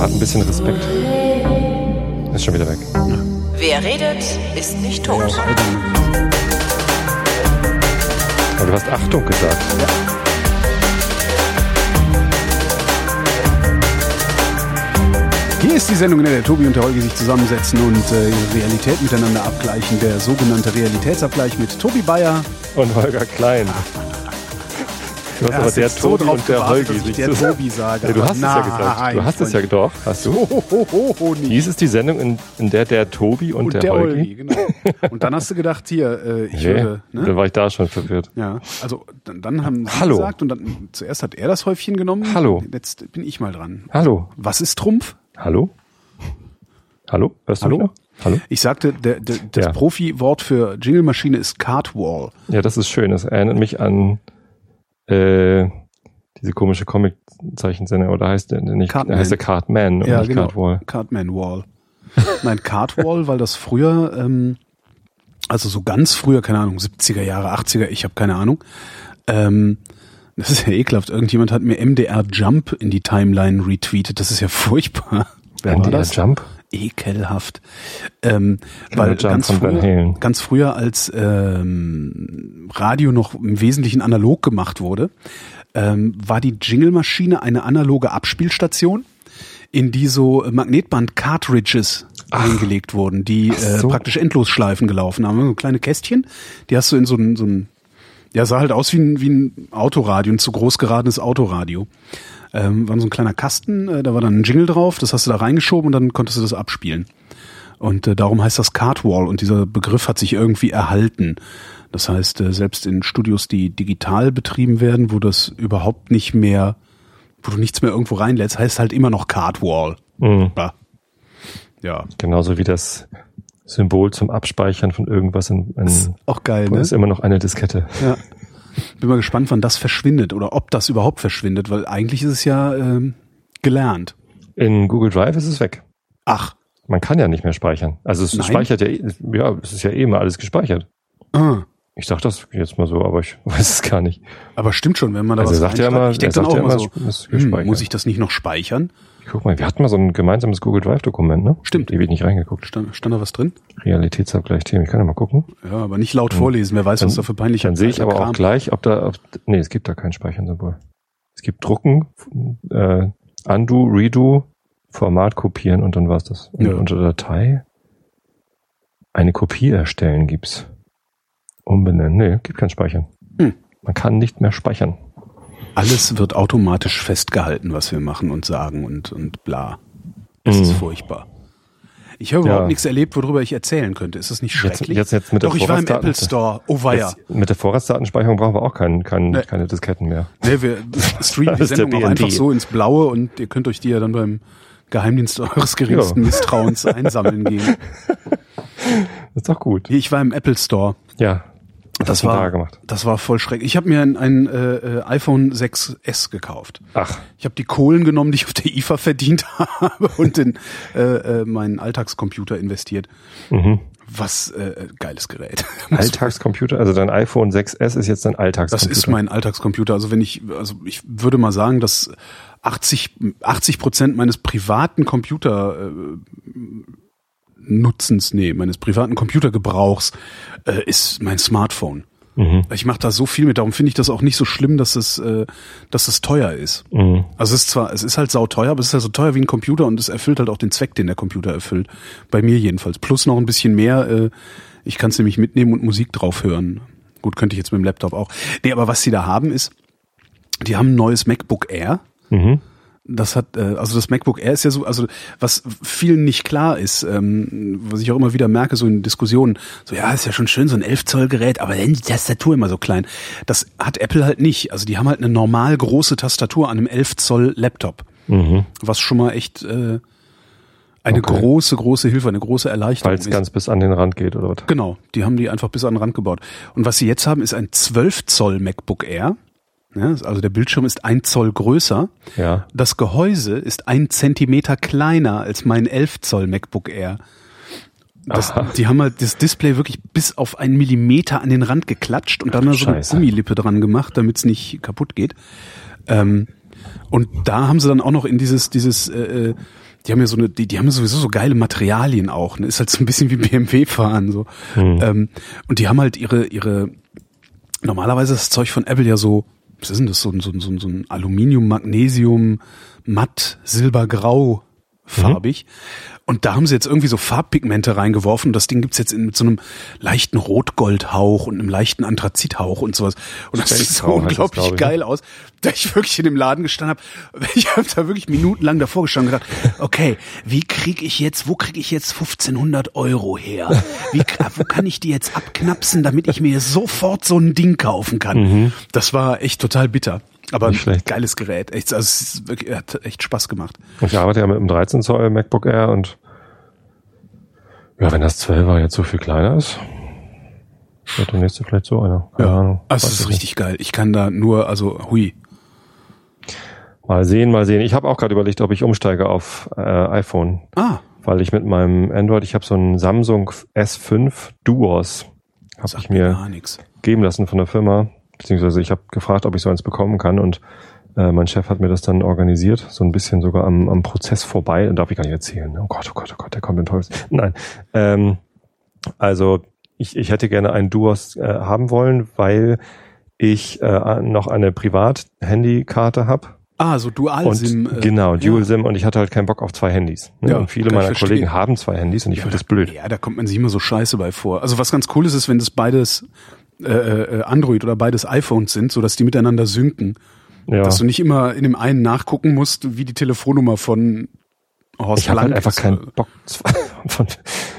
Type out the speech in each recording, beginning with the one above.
gerade ein bisschen Respekt. Ist schon wieder weg. Wer redet, ist nicht tot. Aber du hast Achtung gesagt. Hier ist die Sendung, in der Tobi und der Holgi sich zusammensetzen und äh, Realität miteinander abgleichen. Der sogenannte Realitätsabgleich mit Tobi Bayer. Und Holger Klein. Du hast Ja, aber der so Tobi drauf und der Holgi dass ich der Tobi sage. Ja, du hast es ja Nein, gesagt. Du hast es ja doch. Hast du? Ho, ho, ho, ho, nicht. Dies ist die Sendung, in, in der der Tobi und, und der, Holgi. genau. Und dann hast du gedacht, hier, äh, ich Nee, würde, ne? war ich da schon verwirrt. Ja, also dann, dann haben sie Hallo. gesagt und dann zuerst hat er das Häufchen genommen. Hallo. Jetzt bin ich mal dran. Hallo. Was ist Trumpf? Hallo? Hallo? Hörst du Hallo? mich? Hallo? Ich sagte, der, der, das Ja. Profi-Wort für Jingle-Maschine ist Cartwall. Ja, das ist schön. Das erinnert mich an äh, diese komische Comic-Zeichensender. Oder heißt der nicht? Cartman. Heißt der Cartman und Ja, nicht genau. Cartwall. Cartman Wall. Nein, Cartwall, weil das früher, ähm, also so ganz früher, keine Ahnung, 70er Jahre, 80er, ich habe keine Ahnung. Ähm, das ist ja ekelhaft. Irgendjemand hat mir MDR Jump in die Timeline retweetet. Das ist ja furchtbar. Wer MDR das? Jump? Ekelhaft. Ähm, weil ganz früher, ganz früher, als ähm, Radio noch im Wesentlichen analog gemacht wurde, ähm, war die Jingle-Maschine eine analoge Abspielstation, in die so Magnetband-Cartridges eingelegt wurden, die äh, so. praktisch Endlosschleifen gelaufen haben. So kleine Kästchen, die hast du in so ein, so ein ja, sah halt aus wie ein, wie ein Autoradio, ein zu groß geradenes Autoradio. Ähm, war so ein kleiner Kasten, äh, da war dann ein Jingle drauf, das hast du da reingeschoben und dann konntest du das abspielen. Und äh, darum heißt das Cartwall und dieser Begriff hat sich irgendwie erhalten. Das heißt, äh, selbst in Studios, die digital betrieben werden, wo das überhaupt nicht mehr, wo du nichts mehr irgendwo reinlädst, heißt halt immer noch Cartwall. Mhm. Ja, Genauso wie das Symbol zum Abspeichern von irgendwas in, in ist auch geil, ne? ist immer noch eine Diskette. Ja. Bin mal gespannt, wann das verschwindet oder ob das überhaupt verschwindet, weil eigentlich ist es ja ähm, gelernt. In Google Drive ist es weg. Ach, Man kann ja nicht mehr speichern. Also es Nein? speichert ja, ja, es ist ja eh immer alles gespeichert. ah. Ich sag das jetzt mal so, aber ich weiß es gar nicht. aber stimmt schon, wenn man da Also was sagt ja immer, ich denke dann auch immer so, ist hm, muss ich das nicht noch speichern? Guck mal, wir hatten mal so ein gemeinsames Google Drive Dokument, ne? Stimmt. Ewig nicht reingeguckt. Stand, stand da was drin? Realitätsabgleich Themen. Ich kann ja mal gucken. Ja, aber nicht laut vorlesen, wer weiß, was da für peinliche Dann sehe ich aber auch Kram- gleich, ob da, ob, nee, es gibt da kein Speichern-Symbol. Es gibt Drucken, äh, Undo, Redo, Format kopieren und dann war's das. Und Ja. unter Datei eine Kopie erstellen gibt's. Umbenennen. Nee, gibt kein Speichern. Hm. Man kann nicht mehr speichern. Alles wird automatisch festgehalten, was wir machen und sagen und, und bla. Das Mhm. ist furchtbar. Ich habe Ja. überhaupt nichts erlebt, worüber ich erzählen könnte. Ist das nicht Jetzt, schrecklich? jetzt, jetzt mit der Doch, ich war im Apple Store. Oh weia. Jetzt, mit der Vorratsdatenspeicherung brauchen wir auch kein, kein, Nee. keine Disketten mehr. Nee, wir streamen die Sendung auch einfach so ins Blaue und ihr könnt euch die ja dann beim Geheimdienst eures geringsten Ja. Misstrauens einsammeln gehen. Das ist doch gut. Ich war im Apple Store. Ja. Das war, da das war voll schrecklich. Ich habe mir ein, ein äh, äh, iPhone 6S gekauft. Ach, Ich habe die Kohlen genommen, die ich auf der IFA verdient habe und in äh, äh, meinen Alltagscomputer investiert. mhm. Was äh, geiles Gerät. Alltagscomputer, also dein iPhone 6S ist jetzt dein Das Alltagscomputer. ist mein Alltagscomputer. Also wenn ich, also ich würde mal sagen, dass 80 80 Prozent meines privaten Computer äh, Nutzens, nee, meines privaten Computergebrauchs äh, ist mein Smartphone. Mhm. Ich mache da so viel mit. Darum finde ich das auch nicht so schlimm, dass es, äh, dass es teuer ist. Mhm. Also es ist zwar, es ist halt sauteuer, aber es ist halt so teuer wie ein Computer und es erfüllt halt auch den Zweck, den der Computer erfüllt. Bei mir jedenfalls. Plus noch ein bisschen mehr. Äh, ich kann es nämlich mitnehmen und Musik drauf hören. Gut, könnte ich jetzt mit dem Laptop auch. Nee, aber was sie da haben ist, die haben ein neues MacBook Air. Mhm. Das hat, äh, also das MacBook Air ist ja so, also was vielen nicht klar ist, ähm, was ich auch immer wieder merke, so in Diskussionen, so ja, ist ja schon schön, so ein 11 Zoll Gerät, aber dann die Tastatur immer so klein. Das hat Apple halt nicht. Also die haben halt eine normal große Tastatur an einem 11 Zoll Laptop, Mhm. was schon mal echt äh, eine Okay. große, große Hilfe, eine große Erleichterung Weil es ganz bis an den Rand geht, oder was? Genau, die haben die einfach bis an den Rand gebaut. Und was sie jetzt haben, ist ein 12 Zoll MacBook Air. Ja, also der Bildschirm ist ein Zoll größer. Ja. Das Gehäuse ist ein Zentimeter kleiner als mein 11 Zoll MacBook Air. Das, die haben halt das Display wirklich bis auf einen Millimeter an den Rand geklatscht und dann da so eine Scheiße. Gummilippe dran gemacht, damit es nicht kaputt geht. Ähm, und da haben sie dann auch noch in dieses, dieses, äh, äh, die haben ja so eine, die, die haben sowieso so geile Materialien auch. Ne? Ist halt so ein bisschen wie BMW fahren so. Ähm, und die haben halt ihre ihre normalerweise ist das Zeug von Apple ja so, was ist denn das? So ein so, ein- so, ein- Aluminium, Magnesium, matt, silbergrau farbig. Und da haben sie jetzt irgendwie so Farbpigmente reingeworfen. Das Ding gibt's jetzt in, mit so einem leichten Rotgoldhauch und einem leichten Anthrazithauch und sowas. Und das sieht so das, unglaublich glaub ich, ne? geil aus, da ich wirklich in dem Laden gestanden habe. Ich habe da wirklich minutenlang davor gestanden und gedacht, okay, wie krieg ich jetzt, wo krieg ich jetzt 1500 Euro her? Wie, wo kann ich die jetzt abknapsen, damit ich mir sofort so ein Ding kaufen kann? Das war echt total bitter. Aber. Nicht ein schlecht. geiles Gerät. Echt, also es wirklich, hat echt Spaß gemacht. Ich arbeite ja mit einem 13 Zoll MacBook Air und ja, wenn das 12er jetzt so viel kleiner ist, wird der nächste vielleicht so einer. Keine Ahnung. Also es ist nicht. richtig geil. Ich kann da nur, also hui. Mal sehen, mal sehen. Ich habe auch gerade überlegt, ob ich umsteige auf äh, iPhone, Ah, weil ich mit meinem Android, ich habe so einen Samsung S5 Duos, habe ich mir gar geben lassen von der Firma, beziehungsweise ich habe gefragt, ob ich so eins bekommen kann und äh, mein Chef hat mir das dann organisiert, so ein bisschen sogar am, am Prozess vorbei, darf ich gar nicht erzählen. Oh Gott, oh Gott, oh Gott, der kommt in Teufels. Nein, ähm, also ich, ich hätte gerne einen Duos äh, haben wollen, weil ich äh, noch eine Privat-Handykarte habe. Ah, so Und Dual-SIM. äh, genau, Dual ja. Und ich hatte halt keinen Bock auf zwei Handys. Ne? Ja, und viele meiner. Kollegen haben zwei Handys und ich finde das blöd. Ja, da kommt man sich immer so scheiße bei vor. Also was ganz cool ist, ist, wenn das beides äh, äh, Android oder beides iPhones sind, so dass die miteinander synken. Ja. Dass du nicht immer in dem einen nachgucken musst, wie die Telefonnummer von Horst Ich habe halt einfach ist. keinen Bock, zwei, von,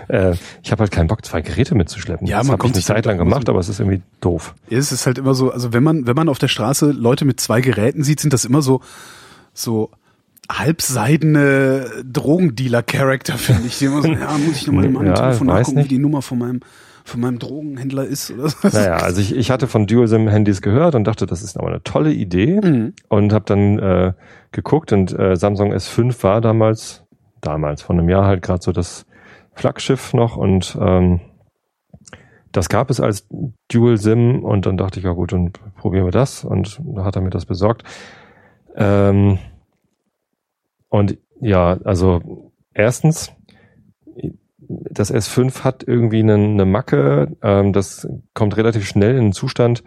äh, ich habe halt keinen Bock, zwei Geräte mitzuschleppen. Ja, das man habe ich kommt eine damit Zeit lang gemacht, aber es ist irgendwie doof. Ja, es ist halt immer so, also wenn man, wenn man auf der Straße Leute mit zwei Geräten sieht, sind das immer so, so halbseidene Drogendealer-Charakter, finde ich. Die immer so, ja, muss ich nochmal im anderen Ja, Telefon nachgucken, wie nicht. die Nummer von meinem, von meinem Drogenhändler ist oder so. Naja, also ich, ich hatte von Dual-SIM-Handys gehört und dachte, das ist aber eine tolle Idee Mhm. und habe dann äh, geguckt und äh, Samsung S5 war damals, damals, von einem Jahr halt gerade so das Flaggschiff noch und ähm, das gab es als Dual-SIM und dann dachte ich, ja gut, dann probieren wir das und da hat er mir das besorgt. Ähm, und ja, also erstens, das S5 hat irgendwie eine, eine Macke, ähm, das kommt relativ schnell in einen Zustand,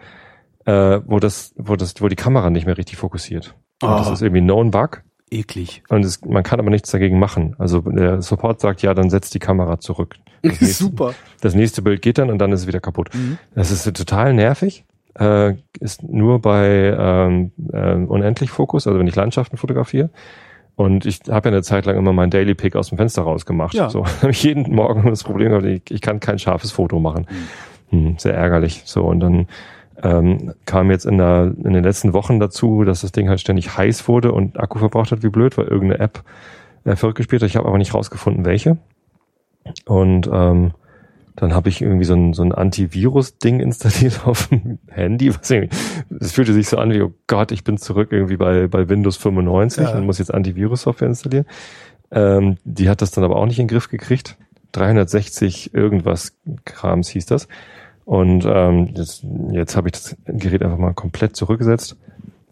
äh, wo das, wo das, wo die Kamera nicht mehr richtig fokussiert. Und Das Ah. ist irgendwie known Bug Eklig. und es, man kann aber nichts dagegen machen. Also der Support sagt, ja, dann setzt die Kamera zurück. Das nächste, Super. das nächste Bild geht dann und dann ist es wieder kaputt. Mhm. Das ist total nervig. Äh, ist nur bei ähm, äh, unendlich Fokus, also wenn ich Landschaften fotografiere. Und ich habe ja eine Zeit lang immer meinen Daily Pick aus dem Fenster rausgemacht. Ja. So habe ich jeden Morgen das Problem gehabt, ich, ich kann kein scharfes Foto machen. Hm, sehr ärgerlich. So und dann ähm, kam jetzt in, der, in den letzten Wochen dazu, dass das Ding halt ständig heiß wurde und Akku verbraucht hat wie blöd, weil irgendeine App äh, verrückt gespielt hat. Ich habe aber nicht rausgefunden, welche. Und ähm, dann habe ich irgendwie so ein, so ein Antivirus-Ding installiert auf dem Handy. Das fühlte sich so an wie, oh Gott, ich bin zurück irgendwie bei, bei Windows 95 Ja. und muss jetzt Antivirus-Software installieren. Ähm, die hat das dann aber auch nicht in den Griff gekriegt. 360 irgendwas Krams hieß das. Und ähm, jetzt, jetzt habe ich das Gerät einfach mal komplett zurückgesetzt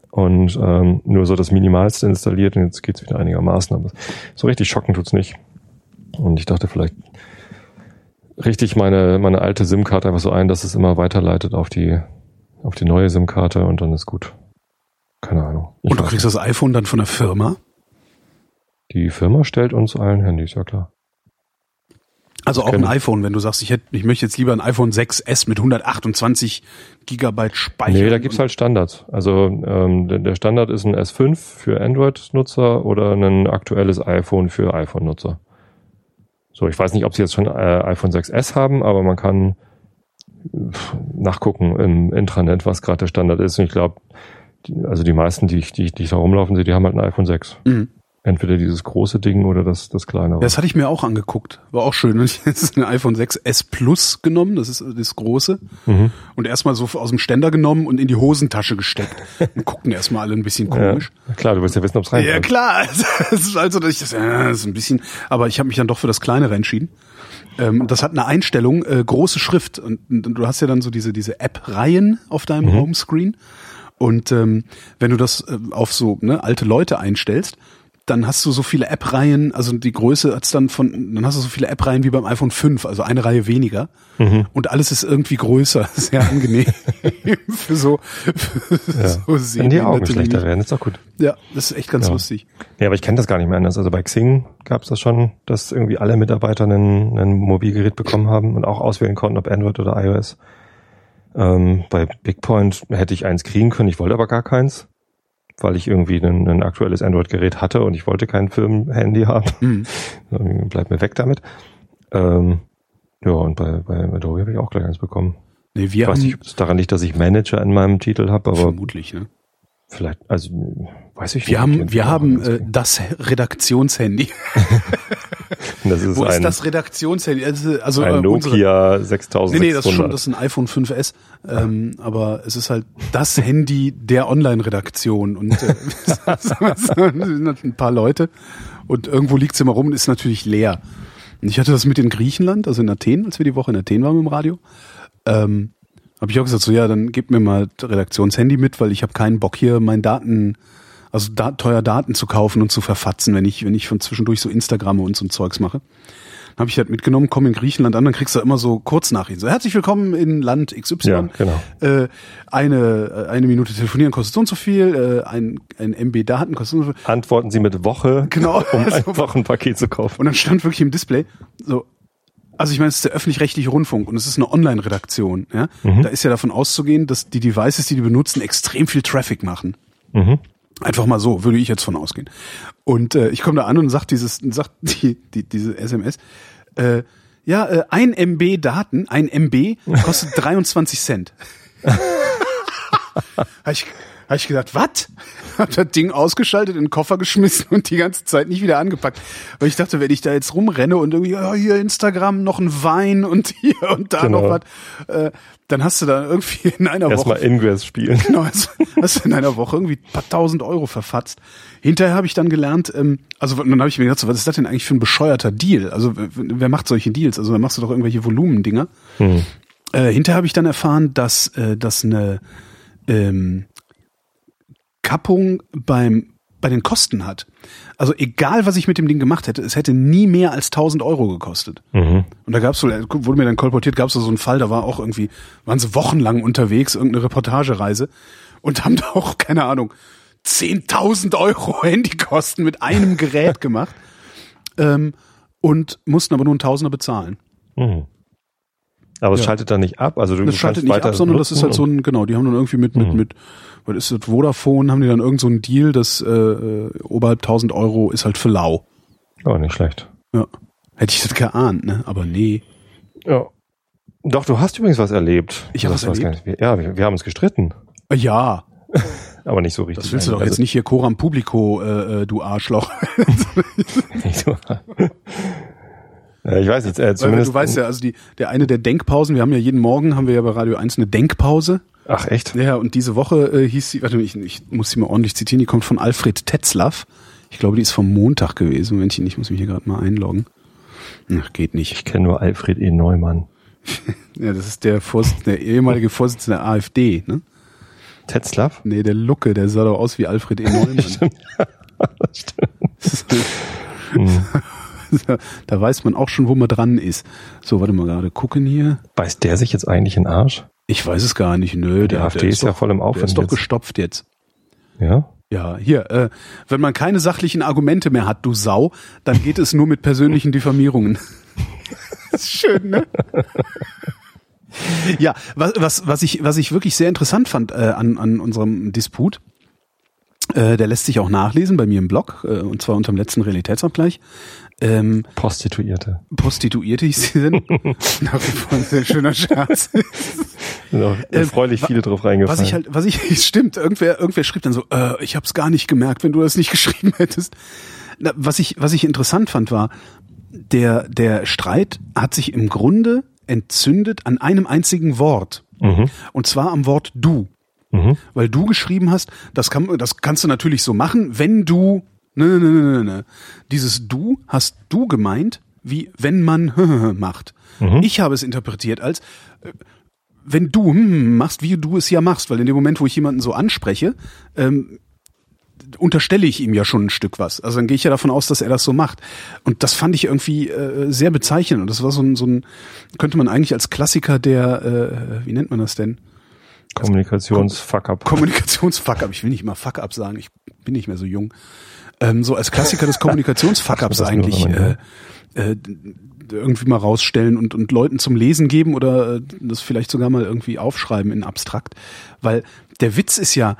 und ähm, nur so das Minimalste installiert und jetzt geht's wieder einigermaßen. Aber so richtig schocken tut's nicht. Und ich dachte, vielleicht richte ich meine, meine alte SIM-Karte einfach so ein, dass es immer weiterleitet auf die, auf die neue SIM-Karte und dann ist gut. Keine Ahnung. Ich Und du kriegst das iPhone dann von der Firma? nicht. Die Firma stellt uns allen Handys, ja klar. Also Das auch ein iPhone, wenn du sagst, ich hätte, ich möchte jetzt lieber ein iPhone 6S mit 128 Gigabyte Speicher. Nee, da gibt's halt Standards. Also ähm, der Standard ist ein S5 für Android-Nutzer oder ein aktuelles iPhone für iPhone-Nutzer. So, ich weiß nicht, ob sie jetzt schon äh, iPhone 6S haben, aber man kann nachgucken im Intranet, was gerade der Standard ist. Und ich glaube, also die meisten, die ich, die, die da rumlaufen sehe, die haben halt ein iPhone 6. Mhm. Entweder dieses große Ding oder das, das kleinere. Ja, das hatte ich mir auch angeguckt. War auch schön. Und ich habe jetzt ein iPhone 6S Plus genommen, das ist das große. Mhm. Und erstmal so aus dem Ständer genommen und in die Hosentasche gesteckt. Und guckten erstmal alle ein bisschen komisch. Ja, klar, du willst ja wissen, ob's Ja, reinkommt. klar. Es ist also, dass ich das, ja, das ist ein bisschen, aber ich habe mich dann doch für das kleinere entschieden. Ähm, und das hat eine Einstellung, äh, große Schrift. Und, und du hast ja dann so diese, diese App-Reihen auf deinem Homescreen. Und ähm, wenn du das äh, auf so ne, alte Leute einstellst, dann hast du so viele App-Reihen, also die Größe hat's dann von, dann hast du so viele App-Reihen wie beim iPhone 5, also eine Reihe weniger. Mhm. Und alles ist irgendwie größer. Sehr angenehm. für so, für Ja. so Wenn die Augen schlechter werden, ist doch gut. Ja, das ist echt ganz Ja. lustig. Ja, aber ich kenne das gar nicht mehr anders. Also bei Xing gab es das schon, dass irgendwie alle Mitarbeiter ein, ein Mobilgerät bekommen haben und auch auswählen konnten, ob Android oder iOS. Ähm, bei BigPoint hätte ich eins kriegen können, ich wollte aber gar keins, weil ich irgendwie ein, ein aktuelles Android-Gerät hatte und ich wollte kein Firmenhandy haben. Mhm. Dann Bleib mir weg damit. Ähm, ja, und bei, bei Adobe habe ich auch gleich eins bekommen. Nee, Ich wir weiß haben nicht, ob es daran liegt, dass ich Manager in meinem Titel habe, aber vermutlich, ne? Vielleicht, also weiß ich Wir nicht. haben, wir haben äh, das Redaktionshandy. das ist Wo ein, ist das Redaktionshandy? Also, also ein äh, Nokia Nee, 6600. nee, das ist schon, das ist ein iPhone 5S. Ähm, aber es ist halt das Handy der Online-Redaktion und äh, es sind ein paar Leute und irgendwo liegt es immer rum und ist natürlich leer. Und ich hatte das mit in Griechenland, also in Athen, als wir die Woche in Athen waren im Radio. Ähm, habe ich auch gesagt, so ja, dann gebt mir mal Redaktionshandy mit, weil ich habe keinen Bock hier mein Daten, also da, teuer Daten zu kaufen und zu verfatzen, wenn ich, wenn ich von zwischendurch so Instagramme und so ein Zeugs mache. Dann habe ich halt mitgenommen, komm in Griechenland an, dann kriegst du immer so Kurznachrichten. So, herzlich willkommen in Land XY. Ja, genau. Äh, eine, äh, eine Minute telefonieren kostet so und so viel, äh, ein, ein MB Daten kostet so und so viel. Antworten Sie mit Woche, Genau. um einfach ein Paket zu kaufen. Und dann stand wirklich im Display so, also ich meine, es ist der öffentlich-rechtliche Rundfunk und es ist eine Online-Redaktion. Ja? Da ist ja davon auszugehen, dass die Devices, die die benutzen, extrem viel Traffic machen. Mhm. Einfach mal so, würde ich jetzt von ausgehen. Und äh, ich komme da an und sagt dieses, sagt die, die, diese SMS, äh, ja, äh, ein MB Daten, ein MB kostet 23 Cent. Ich, hab ich gedacht, was? Hab das Ding ausgeschaltet, in den Koffer geschmissen und die ganze Zeit nicht wieder angepackt. Weil ich dachte, wenn ich da jetzt rumrenne und irgendwie, ja, hier Instagram, noch ein Wein und hier und da Genau. noch was, äh, dann hast du da irgendwie in einer Woche Erstmal Ingress spielen. Genau, hast, hast du in einer Woche irgendwie ein paar tausend Euro verfatzt. Hinterher habe ich dann gelernt, ähm, also dann habe ich mir gedacht, so, was ist das denn eigentlich für ein bescheuerter Deal? Also wer macht solche Deals? Also dann machst du doch irgendwelche Volumendinger. Hm. Äh, hinterher habe ich dann erfahren, dass äh, dass eine ähm, Kappung beim bei den Kosten hat. Also egal, was ich mit dem Ding gemacht hätte, es hätte nie mehr als 1000 Euro gekostet. Mhm. Und da gab's so, wurde mir dann kolportiert, gab's da so einen Fall, da war auch irgendwie, waren sie wochenlang unterwegs, irgendeine Reportagereise und haben da auch, keine Ahnung, 10.000 Euro Handykosten mit einem Gerät gemacht ähm, und mussten aber nur einen Tausender bezahlen. Mhm. Aber es Ja. schaltet dann nicht ab. Also du Das schaltet nicht ab, sondern das ist halt so ein, genau, die haben dann irgendwie mit, mit, Mhm. mit, was ist das, Vodafone, haben die dann irgend so einen Deal, das äh, äh, oberhalb 1000 Euro ist halt für lau. und- Oh, nicht schlecht. Ja. Hätte ich das geahnt, ne? Aber nee. Ja. Doch, du hast übrigens was erlebt. Ich hab Das was gar nicht. Ja, wir, wir haben uns gestritten. Äh, Ja, Aber nicht so richtig. das willst du doch Also, jetzt nicht hier Coram Publico, äh, äh, du Arschloch. nicht. Ja, ich weiß jetzt, äh, Weil zumindest. du weißt ja, also die, der eine der Denkpausen, wir haben ja jeden Morgen, haben wir ja bei Radio 1 eine Denkpause. Ach, echt? Ja, und diese Woche äh, hieß sie, warte, ich, ich muss sie mal ordentlich zitieren, die kommt von Alfred Tetzlaff. Ich glaube, die ist vom Montag gewesen. Momentchen, ich muss mich hier gerade mal einloggen. Ach, geht nicht. Ich kenne nur Alfred E. Neumann. Ja, das ist der, Vorsitzende, der ehemalige Vorsitzende der AfD, ne? Tetzlaff? Nee, der Lucke, der sah doch aus wie Alfred E. Neumann. Das stimmt. Mhm. da weiß man auch schon, wo man dran ist. So, warte mal gerade gucken hier. Beißt der sich jetzt eigentlich in den Arsch? Ich weiß es gar nicht. Nö, Die AfD ist ja voll im Der Aufwind ist doch jetzt. gestopft jetzt. Ja? Ja, hier, äh, wenn man keine sachlichen Argumente mehr hat, du Sau, dann geht es nur mit persönlichen Diffamierungen. das ist schön, ne? ja, was, was, was, ich, was ich wirklich sehr interessant fand äh, an, an unserem Disput, äh, der lässt sich auch nachlesen bei mir im Blog, äh, und zwar unter dem letzten Realitätsabgleich. Ähm, Prostituierte. Prostituierte hieß die Sendung. Nach wie vor ein sehr schöner Scherz. Sind Ähm, erfreulich wa- viele drauf reingefallen. Was ich halt, was ich, stimmt, irgendwer, irgendwer schrieb dann so, äh, ich hab's gar nicht gemerkt, wenn du das nicht geschrieben hättest. Na, was ich, was ich interessant fand, war, der, der Streit hat sich im Grunde entzündet an einem einzigen Wort. Mhm. Und zwar am Wort du. Mhm. Weil du geschrieben hast, das kann, das kannst du natürlich so machen, wenn du, ne, ne, ne, ne, ne. Dieses du hast du gemeint, wie wenn man macht. Ich habe es interpretiert als, äh, wenn du hm, machst, wie du es ja machst, weil in dem Moment, wo ich jemanden so anspreche, ähm, unterstelle ich ihm ja schon ein Stück was. Also dann gehe ich ja davon aus, dass er das so macht. Und das fand ich irgendwie äh, sehr bezeichnend. Und das war so ein, so ein, könnte man eigentlich als Klassiker der, äh, wie nennt man das denn? Kommunikations-Fuck-up. Kommunikations-Fuck-up. Ich will nicht mal Fuck-up sagen. Ich bin nicht mehr so jung. Ähm, so als Klassiker des Kommunikations-Fuck-ups eigentlich äh, äh, irgendwie mal rausstellen und, und Leuten zum Lesen geben oder äh, das vielleicht sogar mal irgendwie aufschreiben in abstrakt. Weil der Witz ist ja,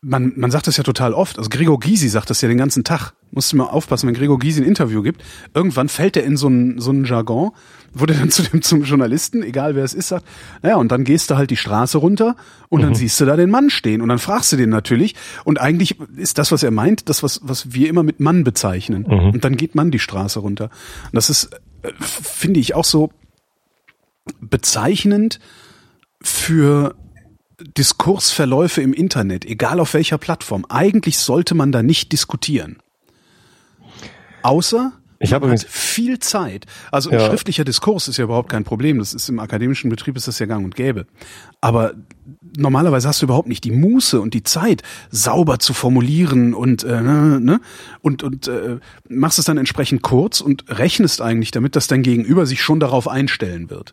man, man sagt das ja total oft. Also Gregor Gysi sagt das ja den ganzen Tag. Musst du mal aufpassen, wenn Gregor Gysi ein Interview gibt. Irgendwann fällt er in so einen so einen Jargon, wo der dann zu dem zum Journalisten, egal wer es ist, sagt, naja, und dann gehst du halt die Straße runter und dann siehst du da den Mann stehen und dann fragst du den natürlich. Und eigentlich ist das, was er meint, das, was, was wir immer mit Mann bezeichnen. Und dann geht Mann die Straße runter. Und das ist, äh, finde ich, auch so bezeichnend für Diskursverläufe im Internet, egal auf welcher Plattform. Eigentlich sollte man da nicht diskutieren. Außer Ich habe viel Zeit. Also ein Ja. schriftlicher Diskurs ist ja überhaupt kein Problem. Das ist im akademischen Betrieb ist das ja gang und gäbe. Aber normalerweise hast du überhaupt nicht die Muße und die Zeit, sauber zu formulieren und äh, ne, und und äh, machst es dann entsprechend kurz und rechnest eigentlich damit, dass dein Gegenüber sich schon darauf einstellen wird.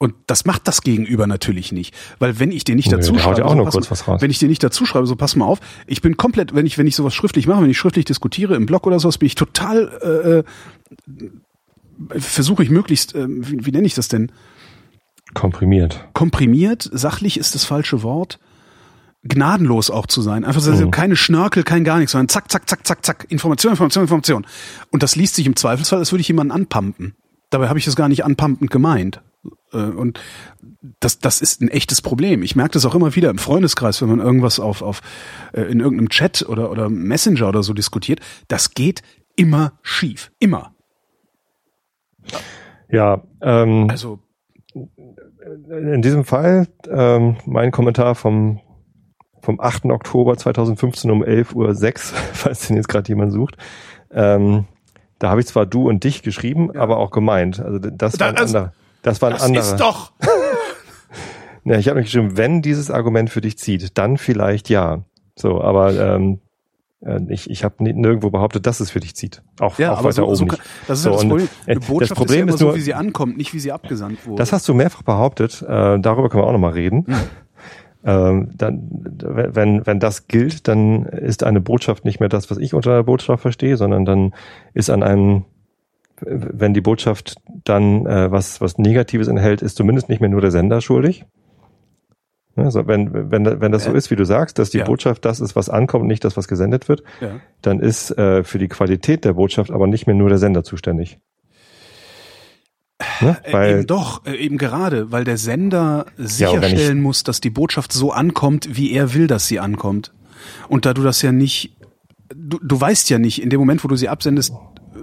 Und das macht das Gegenüber natürlich nicht, weil wenn ich dir nicht Nö, dazu haut schreibe, auch so, nur pass kurz mal- was raus. wenn ich dir nicht dazu schreibe, so pass mal auf, ich bin komplett, wenn ich wenn ich sowas schriftlich mache, wenn ich schriftlich diskutiere im Blog oder sowas, bin ich total äh, versuche ich möglichst, äh, wie, wie nenne ich das denn? Komprimiert. Komprimiert, sachlich ist das falsche Wort. Gnadenlos auch zu sein. Einfach so, Mhm. keine Schnörkel, kein gar nichts, sondern zack, zack, zack, zack, zack. Information, Information, Information. Und das liest sich im Zweifelsfall, als würde ich jemanden anpumpen. Dabei habe ich es gar nicht anpumpend gemeint. Äh, Und das, das ist ein echtes Problem. Ich merke das auch immer wieder im Freundeskreis, wenn man irgendwas auf, auf äh, in irgendeinem Chat oder, oder Messenger oder so diskutiert. Das geht immer schief. Immer. Ja, ähm, Also in diesem Fall ähm, mein Kommentar vom vom 8. Oktober 2015 um 11.06 Uhr, falls den jetzt gerade jemand sucht. Ähm, da habe ich zwar du und dich geschrieben, aber auch gemeint. Also das war ein Da- also- anderer. Das war ein das anderer. ist doch. Ja, ich habe mich geschrieben, wenn dieses Argument für dich zieht, dann vielleicht ja. So, aber ähm, äh, ich, ich habe nirgendwo behauptet, dass es für dich zieht. Auch, Ja, auch aber weiter so, oben so nicht. das ist So, das Problem. äh, Eine das Botschaft Problem ist ja ist so, nur- wie sie ankommt, nicht wie sie abgesandt wurde. Das hast du mehrfach behauptet. Äh, darüber können wir auch nochmal reden. Hm. Ähm, dann, wenn, wenn das gilt, dann ist eine Botschaft nicht mehr das, was ich unter einer Botschaft verstehe, sondern dann ist an einem, wenn die Botschaft dann äh, was, was Negatives enthält, ist zumindest nicht mehr nur der Sender schuldig. Also wenn, wenn, wenn das so Ja. ist, wie du sagst, dass die Ja. Botschaft das ist, was ankommt, nicht das, was gesendet wird, ja. dann ist äh, für die Qualität der Botschaft aber nicht mehr nur der Sender zuständig. Ne? Äh, Weil eben doch, äh, eben gerade, weil der Sender Ja, sicherstellen muss, dass die Botschaft so ankommt, wie er will, dass sie ankommt. Und da du das ja nicht, du, du weißt ja nicht, in dem Moment, wo du sie absendest,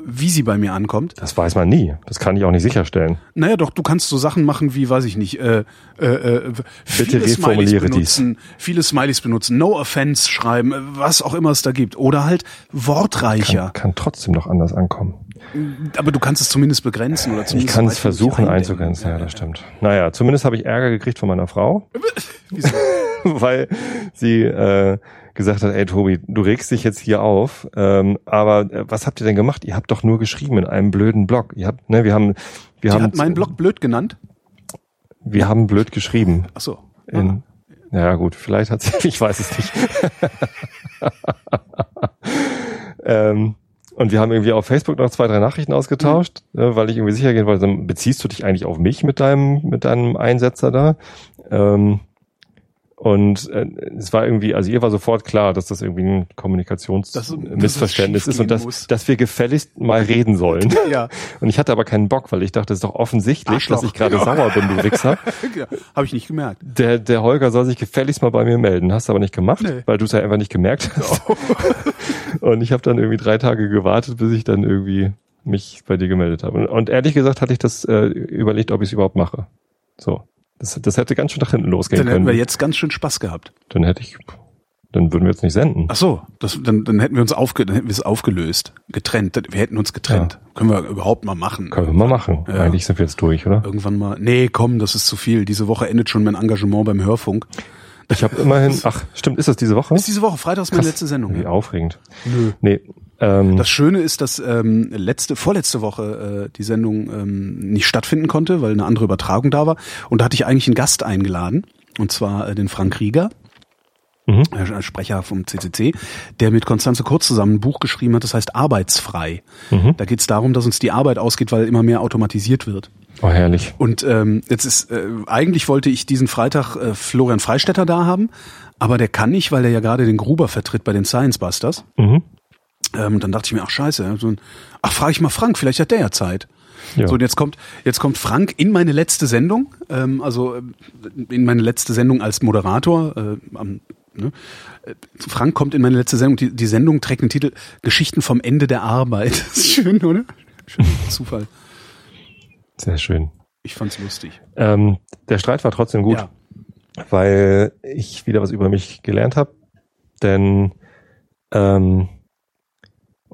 wie sie bei mir ankommt. Das weiß man nie. Das kann ich auch nicht sicherstellen. Naja, doch, du kannst so Sachen machen wie, weiß ich nicht, äh, äh, äh, viele Smileys reformuliere benutzen, viele Smileys benutzen, No Offense schreiben, äh, was auch immer es da gibt. Oder halt wortreicher. Kann, kann trotzdem noch anders ankommen. Aber du kannst es zumindest begrenzen oder Ich zumindest kann es versuchen einzugrenzen, ja, das stimmt. Naja, zumindest habe ich Ärger gekriegt von meiner Frau, Wieso? weil sie äh, gesagt hat, ey Tobi, du regst dich jetzt hier auf, ähm, aber äh, was habt ihr denn gemacht? Ihr habt doch nur geschrieben in einem blöden Blog. Ihr habt, ne, wir haben, wir Die haben, hat meinen Blog blöd genannt. wir haben blöd geschrieben. Ach so. In, ja gut, vielleicht hat sie, ich weiß es nicht. ähm, und wir haben irgendwie auf Facebook noch zwei, drei Nachrichten ausgetauscht, äh, weil ich irgendwie sicher gehen wollte, beziehst du dich eigentlich auf mich mit deinem, mit deinem Einsetzer da? Ähm, und äh, es war irgendwie, also ihr war sofort klar, dass das irgendwie ein Kommunikationsmissverständnis es ist und dass, muss. dass wir gefälligst mal reden sollen. Ja, Und ich hatte aber keinen Bock, weil ich dachte, es ist doch offensichtlich, Arschloch. dass ich gerade Ja. sauer bin, du Wichser. ja habe ich nicht gemerkt. Der, der Holger soll sich gefälligst mal bei mir melden. Hast du aber nicht gemacht, Nee. weil du es ja einfach nicht gemerkt hast. und ich habe dann irgendwie drei Tage gewartet, bis ich dann irgendwie mich bei dir gemeldet habe. Und, und ehrlich gesagt hatte ich das äh, überlegt, ob ich es überhaupt mache. So. Das, das hätte ganz schön nach hinten losgehen Dann hätten können. wir jetzt ganz schön Spaß gehabt. dann hätte ich, dann würden wir jetzt nicht senden. Ach so, das, dann, dann hätten wir uns aufge, dann hätten wir es aufgelöst, getrennt. Wir hätten uns getrennt. Können wir überhaupt mal machen. Können wir mal machen. Ja. Eigentlich sind wir jetzt durch, oder? Irgendwann mal. Nee, komm, das ist zu viel. Diese Woche endet schon mein Engagement beim Hörfunk. Ich habe immerhin, ach, stimmt, ist das diese Woche? Ist diese Woche, Freitag ist meine Krass. letzte Sendung. Wie Ja. aufregend. Nö. Nee, ähm, Das Schöne ist, dass ähm, letzte, vorletzte Woche äh, die Sendung ähm, nicht stattfinden konnte, weil eine andere Übertragung da war. Und da hatte ich eigentlich einen Gast eingeladen, und zwar äh, den Frank Rieger, Mhm. äh, Sprecher vom CCC, der mit Konstanze Kurz zusammen ein Buch geschrieben hat, das heißt Arbeitsfrei. Mhm. Da geht es darum, dass uns die Arbeit ausgeht, weil immer mehr automatisiert wird. oh herrlich. Und ähm, jetzt ist äh, eigentlich wollte ich diesen Freitag äh, Florian Freistetter da haben, aber der kann nicht, weil er ja gerade den Gruber vertritt bei den Science Busters. Mhm. Ähm, und dann dachte ich mir, ach scheiße, so ein, ach frage ich mal Frank, vielleicht hat der ja Zeit. Ja. So und jetzt kommt jetzt kommt Frank in meine letzte Sendung, ähm, also ähm, in meine letzte Sendung als Moderator. Äh, am, ne? Äh, Frank kommt in meine letzte Sendung. Die, die Sendung trägt den Titel Geschichten vom Ende der Arbeit. Das ist schön, oder? Schön, Zufall. Sehr schön. Ich fand's lustig. Ähm, der Streit war trotzdem gut, Ja. weil ich wieder was über mich gelernt habe. Denn, ähm,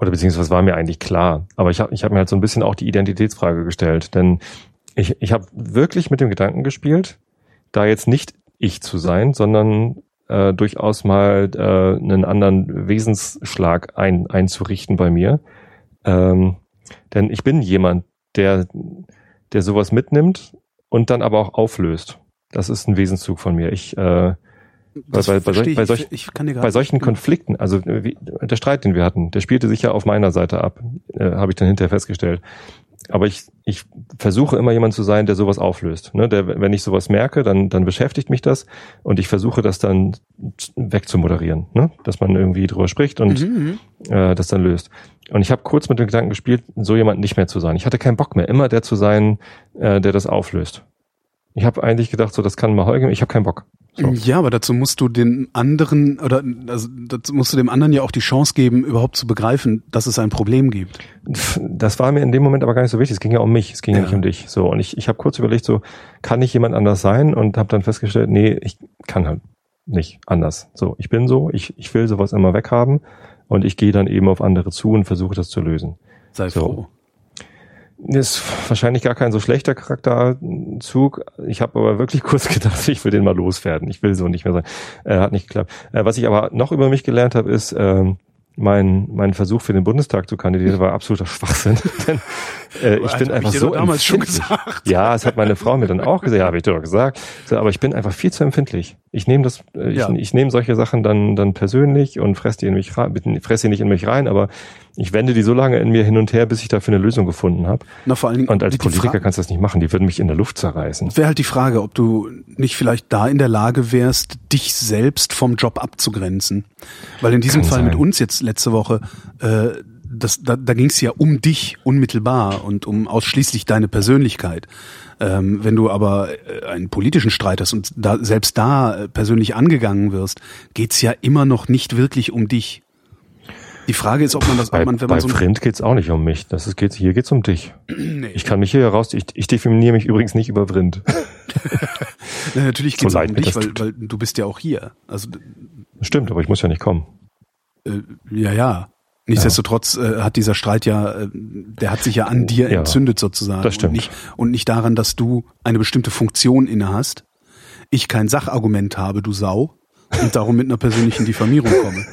oder beziehungsweise war mir eigentlich klar, aber ich habe ich hab mir halt so ein bisschen auch die Identitätsfrage gestellt. Denn ich, ich habe wirklich mit dem Gedanken gespielt, da jetzt nicht ich zu sein, sondern äh, durchaus mal äh, einen anderen Wesensschlag ein, einzurichten bei mir. Ähm, denn ich bin jemand, der, der sowas mitnimmt und dann aber auch auflöst. Das ist ein Wesenszug von mir. Ich, äh, Bei, bei, bei, solch, kann dir bei solchen Konflikten, also wie, der Streit, den wir hatten, der spielte sich ja auf meiner Seite ab, äh, habe ich dann hinterher festgestellt. Aber ich, ich versuche immer jemand zu sein, der sowas auflöst. Ne? Der, wenn ich sowas merke, dann, dann beschäftigt mich das und ich versuche das dann wegzumoderieren, ne? dass man irgendwie drüber spricht und Mhm, mhm. äh, das dann löst. Und ich habe kurz mit dem Gedanken gespielt, so jemand nicht mehr zu sein. Ich hatte keinen Bock mehr, immer der zu sein, äh, der das auflöst. Ich habe eigentlich gedacht, so das kann mal Holger, ich habe keinen Bock. So. Ja, aber dazu musst du den anderen oder also dazu musst du dem anderen ja auch die Chance geben, überhaupt zu begreifen, dass es ein Problem gibt. Das war mir in dem Moment aber gar nicht so wichtig. Es ging ja um mich, es ging ja, Ja. nicht um dich. So und ich, ich habe kurz überlegt, so kann ich jemand anders sein und habe dann festgestellt, nee, ich kann halt nicht anders. So, ich bin so, ich, ich will sowas immer weghaben und ich gehe dann eben auf andere zu und versuche das zu lösen. Sei So. froh. Ist wahrscheinlich gar kein so schlechter Charakterzug. Ich habe aber wirklich kurz gedacht, ich will den mal loswerden. Ich will so nicht mehr sein. Äh, hat nicht geklappt. Äh, was ich aber noch über mich gelernt habe, ist, ähm, mein, mein Versuch für den Bundestag zu kandidieren war absoluter Schwachsinn. Denn, äh, ich bin ich einfach dir so damals schon gesagt. Ja, das hat meine Frau mir dann auch gesagt. Ja, habe ich dir doch gesagt. So, aber ich bin einfach viel zu empfindlich. Ich nehme das, äh, ich, Ja. ich nehme solche Sachen dann dann persönlich und fress die in mich rein, fress die nicht in mich rein, aber ich wende die so lange in mir hin und her, bis ich dafür eine Lösung gefunden habe. Na, vor allen Dingen, Und als Politiker Frage- kannst du das nicht machen. Die würden mich in der Luft zerreißen. wäre halt die Frage, ob du nicht vielleicht da in der Lage wärst, dich selbst vom Job abzugrenzen. Weil in diesem Kann Fall mit sein. uns jetzt letzte Woche, äh, das, da, da ging es ja um dich unmittelbar und um ausschließlich deine Persönlichkeit. Ähm, wenn du aber äh, einen politischen Streit hast und da, selbst da äh, persönlich angegangen wirst, geht's ja immer noch nicht wirklich um dich. Die Frage ist, ob man das, Bei, ob man, wenn bei man so ein- Vrind geht's auch nicht um mich. Das ist, geht's, hier geht's um dich. nee, Ich kann mich hier heraus, ich, ich definiere mich übrigens nicht über Vrind. Ja, natürlich So geht's leid um dich, weil, weil du bist ja auch hier. Also Stimmt, aber ich muss ja nicht kommen. Äh, ja, ja. Nichtsdestotrotz äh, hat dieser Streit ja, äh, der hat sich ja an dir Ja, entzündet sozusagen. das stimmt. Und nicht, und nicht daran, dass du eine bestimmte Funktion inne hast. Ich kein Sachargument habe, du Sau, und darum mit einer persönlichen Diffamierung komme.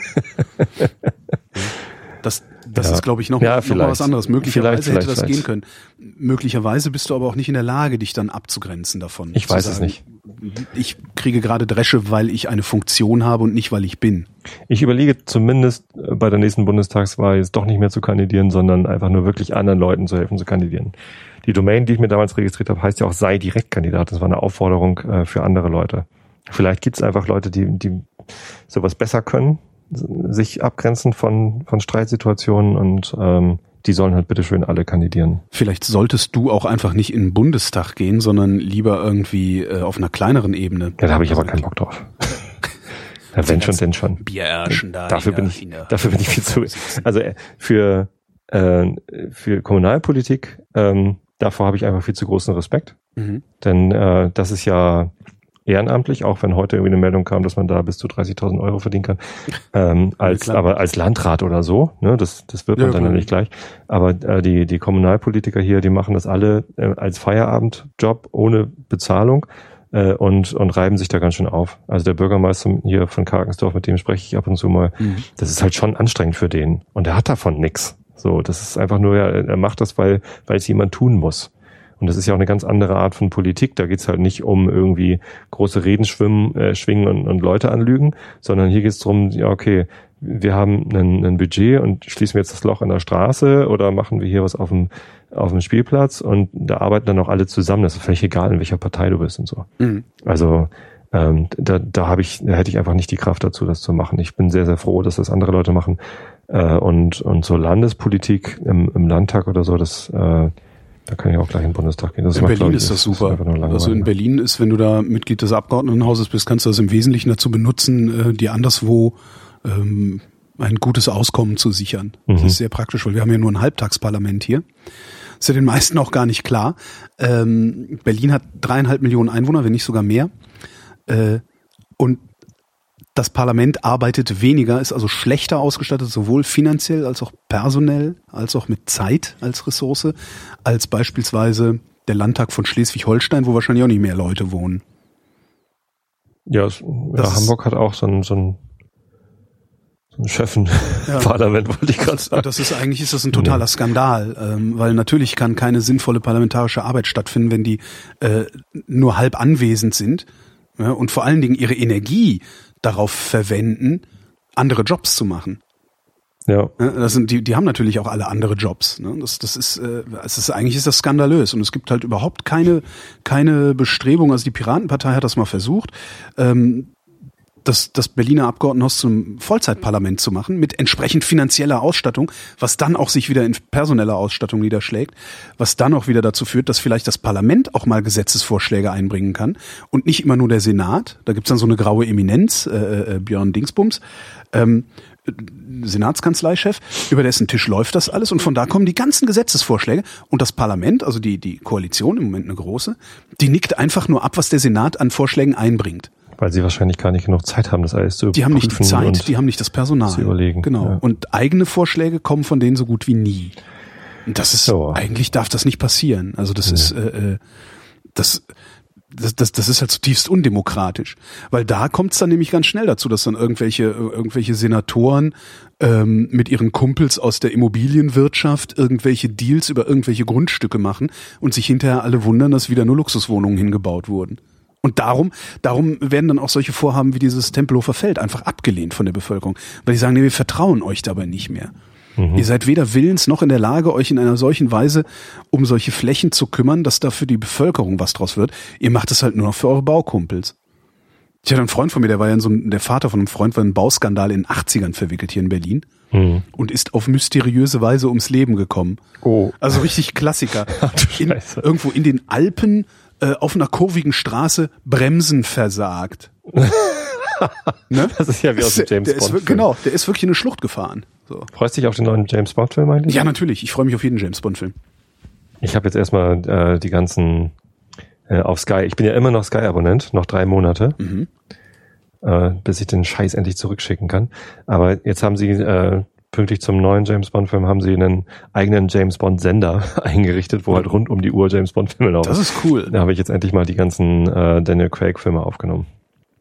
Das, das Ja. ist, glaube ich, noch, Ja, noch mal vielleicht. was anderes. Möglicherweise Vielleicht, hätte das vielleicht, gehen können. Möglicherweise bist du aber auch nicht in der Lage, dich dann abzugrenzen davon. Ich weiß es nicht. Ich kriege gerade Dresche, weil ich eine Funktion habe und nicht, weil ich bin. Ich überlege zumindest äh, bei der nächsten Bundestagswahl jetzt doch nicht mehr zu kandidieren, sondern einfach nur wirklich anderen Leuten zu helfen zu kandidieren. Die Domain, die ich mir damals registriert habe, heißt ja auch sei Direktkandidat. Das war eine Aufforderung äh, für andere Leute. Vielleicht gibt es einfach Leute, die, die sowas besser können, sich abgrenzen von, von Streitsituationen und ähm, die sollen halt bitteschön alle kandidieren. Vielleicht solltest du auch einfach nicht in den Bundestag gehen, sondern lieber irgendwie äh, auf einer kleineren Ebene. Ja, da habe ich aber keinen Bock drauf. ja, wenn schon, denn schon. Bierschen da. dafür in bin ich, dafür bin ich viel zu. Also äh, für äh, für Kommunalpolitik ähm, davor habe ich einfach viel zu großen Respekt, Mhm. denn äh, das ist ja ehrenamtlich, auch wenn heute irgendwie eine Meldung kam, dass man da bis zu 30.000 Euro verdienen kann. Ähm, als aber als Landrat oder so, ne, das das wird man Ja, dann ja nicht gleich. Aber äh, die die Kommunalpolitiker hier, die machen das alle äh, als Feierabendjob ohne Bezahlung. äh, und, und reiben sich da ganz schön auf. Also der Bürgermeister hier von Karkensdorf, mit dem spreche ich ab und zu mal, Mhm. das ist halt schon anstrengend für den. Und er hat davon nix. So, das ist einfach nur, ja, er macht das, weil, weil es jemand tun muss. Und das ist ja auch eine ganz andere Art von Politik. Da geht's halt nicht um irgendwie große Reden schwimmen, äh, schwingen und, und Leute anlügen, sondern hier geht's drum, ja, okay, wir haben ein, ein Budget und schließen wir jetzt das Loch in der Straße oder machen wir hier was auf dem, auf dem Spielplatz und da arbeiten dann auch alle zusammen. Das ist völlig egal, in welcher Partei du bist und so. Mhm. Also ähm, da, da habe ich, da hätte ich einfach nicht die Kraft dazu, das zu machen. Ich bin sehr, sehr froh, dass das andere Leute machen. Äh, und, und so Landespolitik im, im Landtag oder so, das äh, da kann ich auch gleich in den Bundestag gehen. Das In Berlin ist das super. nur also in. Berlin ist, wenn du da Mitglied des Abgeordnetenhauses bist, kannst du das im Wesentlichen dazu benutzen, äh, dir anderswo ähm, ein gutes Auskommen zu sichern. Das Mhm. ist sehr praktisch, weil wir haben ja nur ein Halbtagsparlament hier. Das ist ja den meisten auch gar nicht klar. Ähm, Berlin hat dreieinhalb Millionen Einwohner, wenn nicht sogar mehr. Äh, und das Parlament arbeitet weniger, ist also schlechter ausgestattet, sowohl finanziell als auch personell, als auch mit Zeit als Ressource, als beispielsweise der Landtag von Schleswig-Holstein, wo wahrscheinlich auch nicht mehr Leute wohnen. Ja, es, ja Hamburg hat auch so ein, so ein, so ein Schöffen-Parlament, wollte ich gerade sagen. Das ist eigentlich ist das ein totaler Skandal, ähm, weil natürlich kann keine sinnvolle parlamentarische Arbeit stattfinden, wenn die äh, nur halb anwesend sind ja, und vor allen Dingen ihre Energie darauf verwenden, andere Jobs zu machen. Ja, Ja, Das sind, die, die haben natürlich auch alle andere Jobs. Ne? Das, das ist, äh, es ist, eigentlich ist das skandalös und es gibt halt überhaupt keine, keine Bestrebung. Also die Piratenpartei hat das mal versucht, ähm, das, das Berliner Abgeordnetenhaus zum Vollzeitparlament zu machen, mit entsprechend finanzieller Ausstattung, was dann auch sich wieder in personeller Ausstattung niederschlägt, was dann auch wieder dazu führt, dass vielleicht das Parlament auch mal Gesetzesvorschläge einbringen kann und nicht immer nur der Senat. Da gibt's dann so eine graue Eminenz, äh, äh, Björn Dingsbums. Ähm, Senatskanzleichef, über dessen Tisch läuft das alles und von da kommen die ganzen Gesetzesvorschläge und das Parlament, also die, die Koalition, im Moment eine große, die nickt einfach nur ab, was der Senat an Vorschlägen einbringt. Weil sie wahrscheinlich gar nicht genug Zeit haben, das alles zu Die haben nicht die Zeit, die haben nicht das Personal. zu überlegen, Genau. ja. Und eigene Vorschläge kommen von denen so gut wie nie. Und das ist, So. eigentlich darf das nicht passieren. Also das ist, äh, äh, das, das, das, das ist halt zutiefst undemokratisch. Weil da kommt es dann nämlich ganz schnell dazu, dass dann irgendwelche, irgendwelche Senatoren ähm, mit ihren Kumpels aus der Immobilienwirtschaft irgendwelche Deals über irgendwelche Grundstücke machen und sich hinterher alle wundern, dass wieder nur Luxuswohnungen hingebaut wurden. Und darum, darum werden dann auch solche Vorhaben wie dieses Tempelhofer Feld einfach abgelehnt von der Bevölkerung, weil die sagen, nee, wir vertrauen euch dabei nicht mehr. Ihr seid weder willens noch in der Lage, euch in einer solchen Weise um solche Flächen zu kümmern, dass da für die Bevölkerung was draus wird. Ihr macht es halt nur noch für eure Baukumpels. Ich hatte einen Freund von mir, der war ja in so einem, der Vater von einem Freund war in einen Bauskandal in den 80ern verwickelt hier in Berlin Hm. und ist auf mysteriöse Weise ums Leben gekommen. Oh. Also richtig Klassiker. in, irgendwo in den Alpen äh, auf einer kurvigen Straße Bremsen versagt. ne? Das ist ja wie aus dem James ist, Bond. wir- Genau, der ist wirklich in eine Schlucht gefahren. So. Freust dich auf den neuen James Bond Film eigentlich? Ja, natürlich. Ich freue mich auf jeden James Bond Film. Ich habe jetzt erstmal äh, die ganzen äh, auf Sky. Ich bin ja immer noch Sky Abonnent, noch drei Monate, Mhm. äh, bis ich den Scheiß endlich zurückschicken kann. Aber jetzt haben sie äh, pünktlich zum neuen James Bond Film haben sie einen eigenen James Bond Sender eingerichtet, wo halt rund um die Uhr James Bond Filme laufen. Das ist cool. Da habe ich jetzt endlich mal die ganzen äh, Daniel Craig Filme aufgenommen.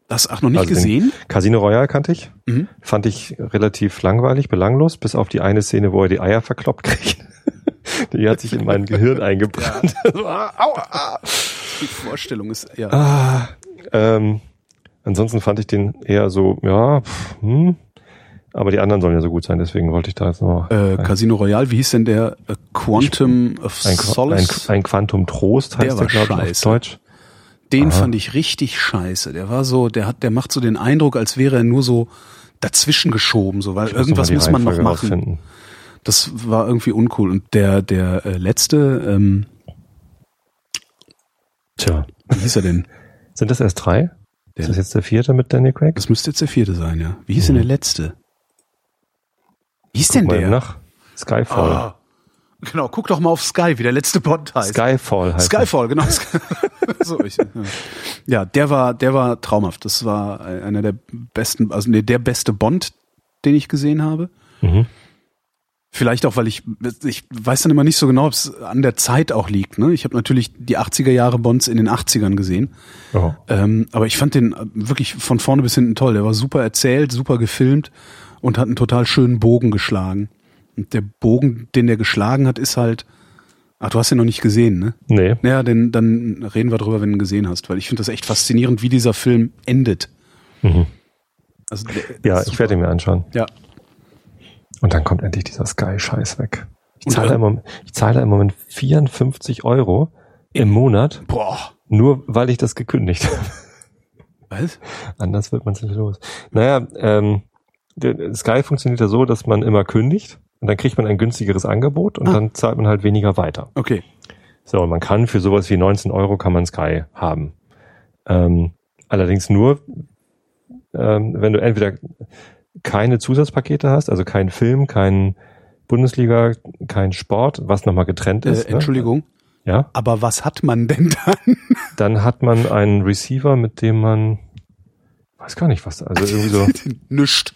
Das ach noch nicht Also gesehen? Casino Royale kannte ich. Mhm. Fand ich relativ langweilig, belanglos, bis auf die eine Szene, wo er die Eier verkloppt kriegt. die hat sich in mein Gehirn eingebrannt. Aua, ah. Die Vorstellung ist ja. Ah, ähm, ansonsten fand ich den eher so, ja, pff, hm. Aber die anderen sollen ja so gut sein, deswegen wollte ich da jetzt noch Äh, Casino Royale, wie hieß denn der? Äh, Quantum of ein, Qu- ein, Solace? ein Quantum Trost Der heißt war der, glaube ich, auf. Deutsch. Den Aha. fand ich richtig scheiße. Der war so, der hat, der macht so den Eindruck, als wäre er nur so dazwischen geschoben, so, weil irgendwas muss man noch machen. rausfinden. Das war irgendwie uncool. Und der, der äh, letzte, ähm, Tja, wie hieß er denn? sind das erst drei? Der- Ist das jetzt der vierte mit Daniel Craig? Das müsste jetzt der vierte sein, ja. Wie hieß denn der letzte? Wie hieß Guck denn mal der? nach. Skyfall. Ah, genau, guck doch mal auf Sky, wie der letzte Bond heißt. Skyfall heißt. Skyfall, genau. so, ich, ja. ja, der war, der war traumhaft. Das war einer der besten, also nee, der beste Bond, den ich gesehen habe. Mhm. Vielleicht auch, weil ich, ich weiß dann immer nicht so genau, ob es an der Zeit auch liegt. Ne? Ich habe natürlich die 80er Jahre Bonds in den 80ern gesehen. Oh. Ähm, aber ich fand den wirklich von vorne bis hinten toll. Der war super erzählt, super gefilmt und hat einen total schönen Bogen geschlagen. Und der Bogen, den der geschlagen hat, ist halt. Ach, du hast ihn noch nicht gesehen, ne? Nee. Naja, denn dann reden wir drüber, wenn du ihn gesehen hast, weil ich finde das echt faszinierend, wie dieser Film endet. Mhm. Also Ja, ich werde ihn mir anschauen. Ja. Und dann kommt endlich dieser Sky-Scheiß weg. Ich zahle, im Moment, ich zahle im Moment 54 Euro im Monat, Boah. nur weil ich das gekündigt habe. Was? Anders wird man es nicht los. Naja, ähm, Sky funktioniert ja so, dass man immer kündigt und dann kriegt man ein günstigeres Angebot und Ah. dann zahlt man halt weniger weiter. Okay. So, und man kann für sowas wie 19 Euro kann man Sky haben. Ähm, allerdings nur, ähm, wenn du entweder keine Zusatzpakete hast, also kein Film, kein Bundesliga, kein Sport, was nochmal getrennt Äh, ist. Entschuldigung. Ne? Ja, Aber was hat man denn dann? dann hat man einen Receiver, mit dem man, weiß gar nicht was, also irgendwie so, Nischt.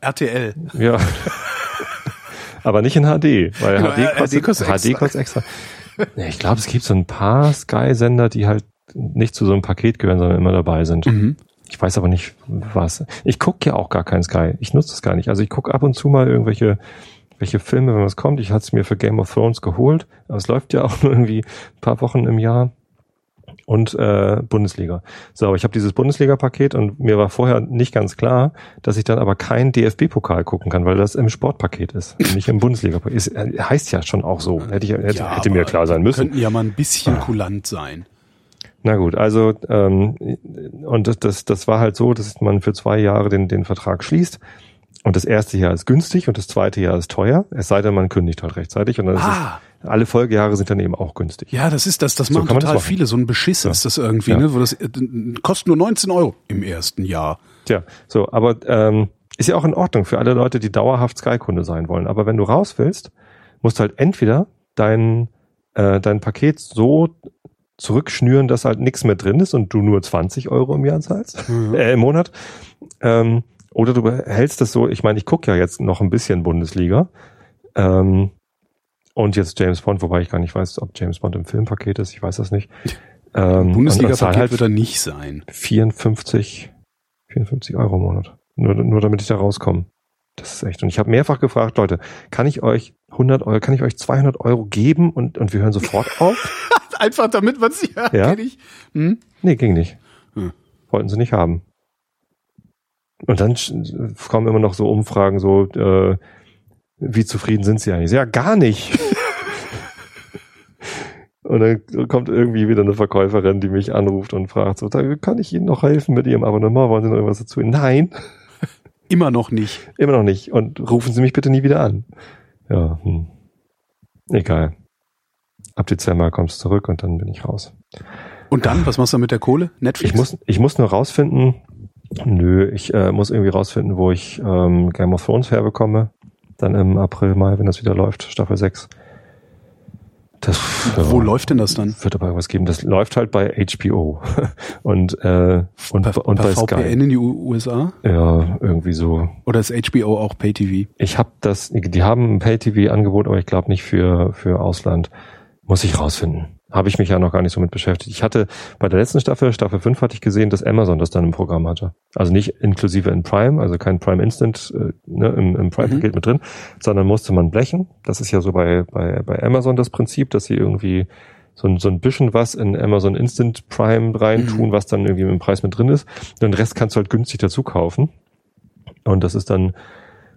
RTL. ja. Aber nicht in HD, weil Genau, HD, HD kostet, kostet HD kostet extra. Nee, ich glaube, es gibt so ein paar Sky-Sender, die halt nicht zu so einem Paket gehören, sondern immer dabei sind. Mhm. Ich weiß aber nicht, was. Ich gucke ja auch gar kein Sky. Ich nutze es gar nicht. Also ich gucke ab und zu mal irgendwelche welche Filme, wenn was kommt. Ich hatte es mir für Game of Thrones geholt, aber es läuft ja auch nur irgendwie ein paar Wochen im Jahr. Und äh, Bundesliga. So, aber ich habe dieses Bundesliga-Paket und mir war vorher nicht ganz klar, dass ich dann aber kein DFB-Pokal gucken kann, weil das im Sportpaket ist, nicht im Bundesliga-Paket. Ist, äh, heißt ja schon auch so. Hätte, ich, hätte, Ja, hätte mir klar sein müssen. Könnten ja mal ein bisschen kulant sein. Na gut, also ähm, und das, das, das war halt so, dass man für zwei Jahre den, den Vertrag schließt. Und das erste Jahr ist günstig und das zweite Jahr ist teuer, es sei denn, man kündigt halt rechtzeitig. Und dann Ah. ist es, alle Folgejahre sind dann eben auch günstig. Ja, das ist das, das machen man das total machen. viele. So ein Beschiss ist das irgendwie, Ja. ne? Wo das äh, kostet nur 19 Euro im ersten Jahr. Tja, so, aber ähm, ist ja auch in Ordnung für alle Leute, die dauerhaft Sky-Kunde sein wollen. Aber wenn du raus willst, musst du halt entweder dein, äh, dein Paket so zurückschnüren, dass halt nichts mehr drin ist und du nur 20 Euro im Jahr zahlst, äh, im Monat. Ähm, oder du hältst es so, ich meine, ich gucke ja jetzt noch ein bisschen Bundesliga. Ähm, und jetzt James Bond, wobei ich gar nicht weiß, ob James Bond im Filmpaket ist, ich weiß das nicht. Ähm, und Bundesliga-Paket halt wird er nicht sein. 54, 54 Euro im Monat. Nur, nur damit ich da rauskomme. Das ist echt. Und ich habe mehrfach gefragt, Leute, kann ich euch 100 Euro, kann ich euch 200 Euro geben und, und wir hören sofort auf? Einfach damit man sie ja, Ja? Hm? Nee, ging nicht. Hm. Wollten sie nicht haben. Und dann kommen immer noch so Umfragen, so, äh, wie zufrieden sind sie eigentlich? Ja, gar nicht. Und dann kommt irgendwie wieder eine Verkäuferin, die mich anruft und fragt so, "Da kann ich Ihnen noch helfen mit Ihrem Abonnement? Wollen Sie noch irgendwas dazu? Nein, Immer noch nicht. immer noch nicht. Und rufen Sie mich bitte nie wieder an. Ja, hm. egal. Ab Dezember kommst du zurück und dann bin ich raus. Und dann, was machst du mit der Kohle? Netflix? Ich muss, ich muss nur rausfinden, nö, ich äh, muss irgendwie rausfinden, wo ich ähm, Game of Thrones herbekomme. Dann im April, Mai, wenn das wieder läuft, Staffel 6. Das Wo ja, läuft denn das dann? wird aber was geben. Das läuft halt bei HBO und, äh, und, Per, und per bei VPN Sky. in die U USA? Ja, irgendwie so. Oder ist HBO auch Pay-TV? Ich habe das, die haben ein Pay-TV-Angebot, aber ich glaube nicht für, für Ausland. Muss ich rausfinden. Habe ich mich ja noch gar nicht so mit beschäftigt. Ich hatte bei der letzten Staffel, Staffel 5, hatte ich gesehen, dass Amazon das dann im Programm hatte. Also nicht inklusive in Prime, also kein Prime Instant äh, ne, im, im Prime-Paket mit drin, sondern musste man blechen. Das ist ja so bei, bei, bei Amazon das Prinzip, dass sie irgendwie so ein, so ein bisschen was in Amazon Instant Prime reintun, was dann irgendwie im Preis mit drin ist. Den Rest kannst du halt günstig dazu kaufen. Und das ist dann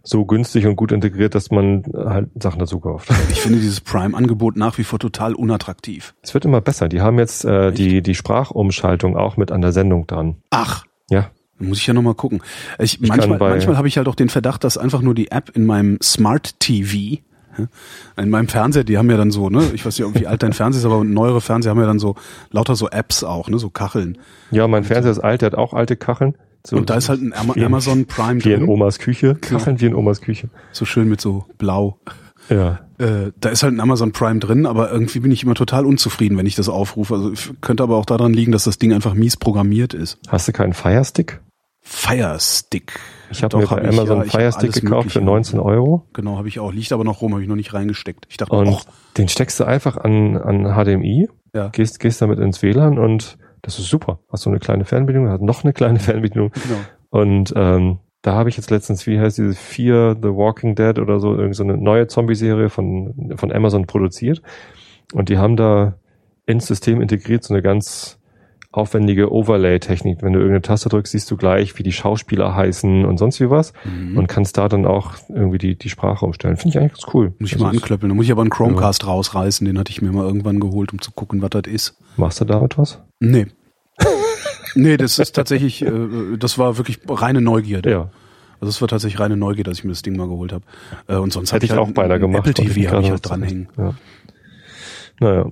so günstig und gut integriert, dass man halt Sachen dazu kauft. Ich finde dieses Prime-Angebot nach wie vor total unattraktiv. Es wird immer besser. Die haben jetzt äh, die, die Sprachumschaltung auch mit an der Sendung dran. Ach, Ja. muss ich ja nochmal gucken. Ich, Ich manchmal manchmal habe ich halt auch den Verdacht, dass einfach nur die App in meinem Smart TV, in meinem Fernseher, die haben ja dann so, ne, ich weiß nicht, wie alt dein Fernseher ist, aber neuere Fernseher haben ja dann so lauter so Apps auch, ne, so Kacheln. Ja, mein Fernseher ist alt, der hat auch alte Kacheln. So, Und da ist halt ein Ama- wie in- Amazon Prime Wie in drin, Omas Küche. Kacheln wie in Omas Küche. so schön mit so blau. Ja. Äh, da ist halt ein Amazon Prime drin, aber irgendwie bin ich immer total unzufrieden, wenn ich das aufrufe. Also könnte aber auch daran liegen, dass das Ding einfach mies programmiert ist. Hast du keinen Firestick? Fire Stick. Ich habe mir bei hab Amazon ja, ich hab Fire Stick alles gekauft für Mögliche. 19 Euro. Genau, habe ich auch. Liegt aber noch rum, habe ich noch nicht reingesteckt. Ich dachte, Und och, den steckst du einfach an, an HDMI, Ja. gehst, gehst damit ins WLAN und das ist super. Hast so eine kleine Fernbedienung, hat noch eine kleine Fernbedienung. genau. Und ähm, da habe ich jetzt letztens, wie heißt diese Fear the Walking Dead oder so, irgend so eine neue Zombie-Serie von, von Amazon produziert. Und die haben da ins System integriert so eine ganz aufwendige Overlay-Technik. Wenn du irgendeine Taste drückst, siehst du gleich, wie die Schauspieler heißen und sonst wie was. Mhm. Und kannst da dann auch irgendwie die, die Sprache umstellen. Finde ich eigentlich ganz cool. Muss ich Also mal anklöppeln. Da muss ich aber einen Chromecast rausreißen. Den hatte ich mir mal irgendwann geholt, um zu gucken, was das ist. Machst du da etwas? Nee. nee, das ist tatsächlich, äh, das war wirklich reine Neugierde. Ja. Also es war tatsächlich reine Neugierde, dass ich mir das Ding mal geholt habe. Äh, und sonst Hätte ich halt auch beinahe ein gemacht. Apple TV habe ich halt dranhängen. Ja. Naja.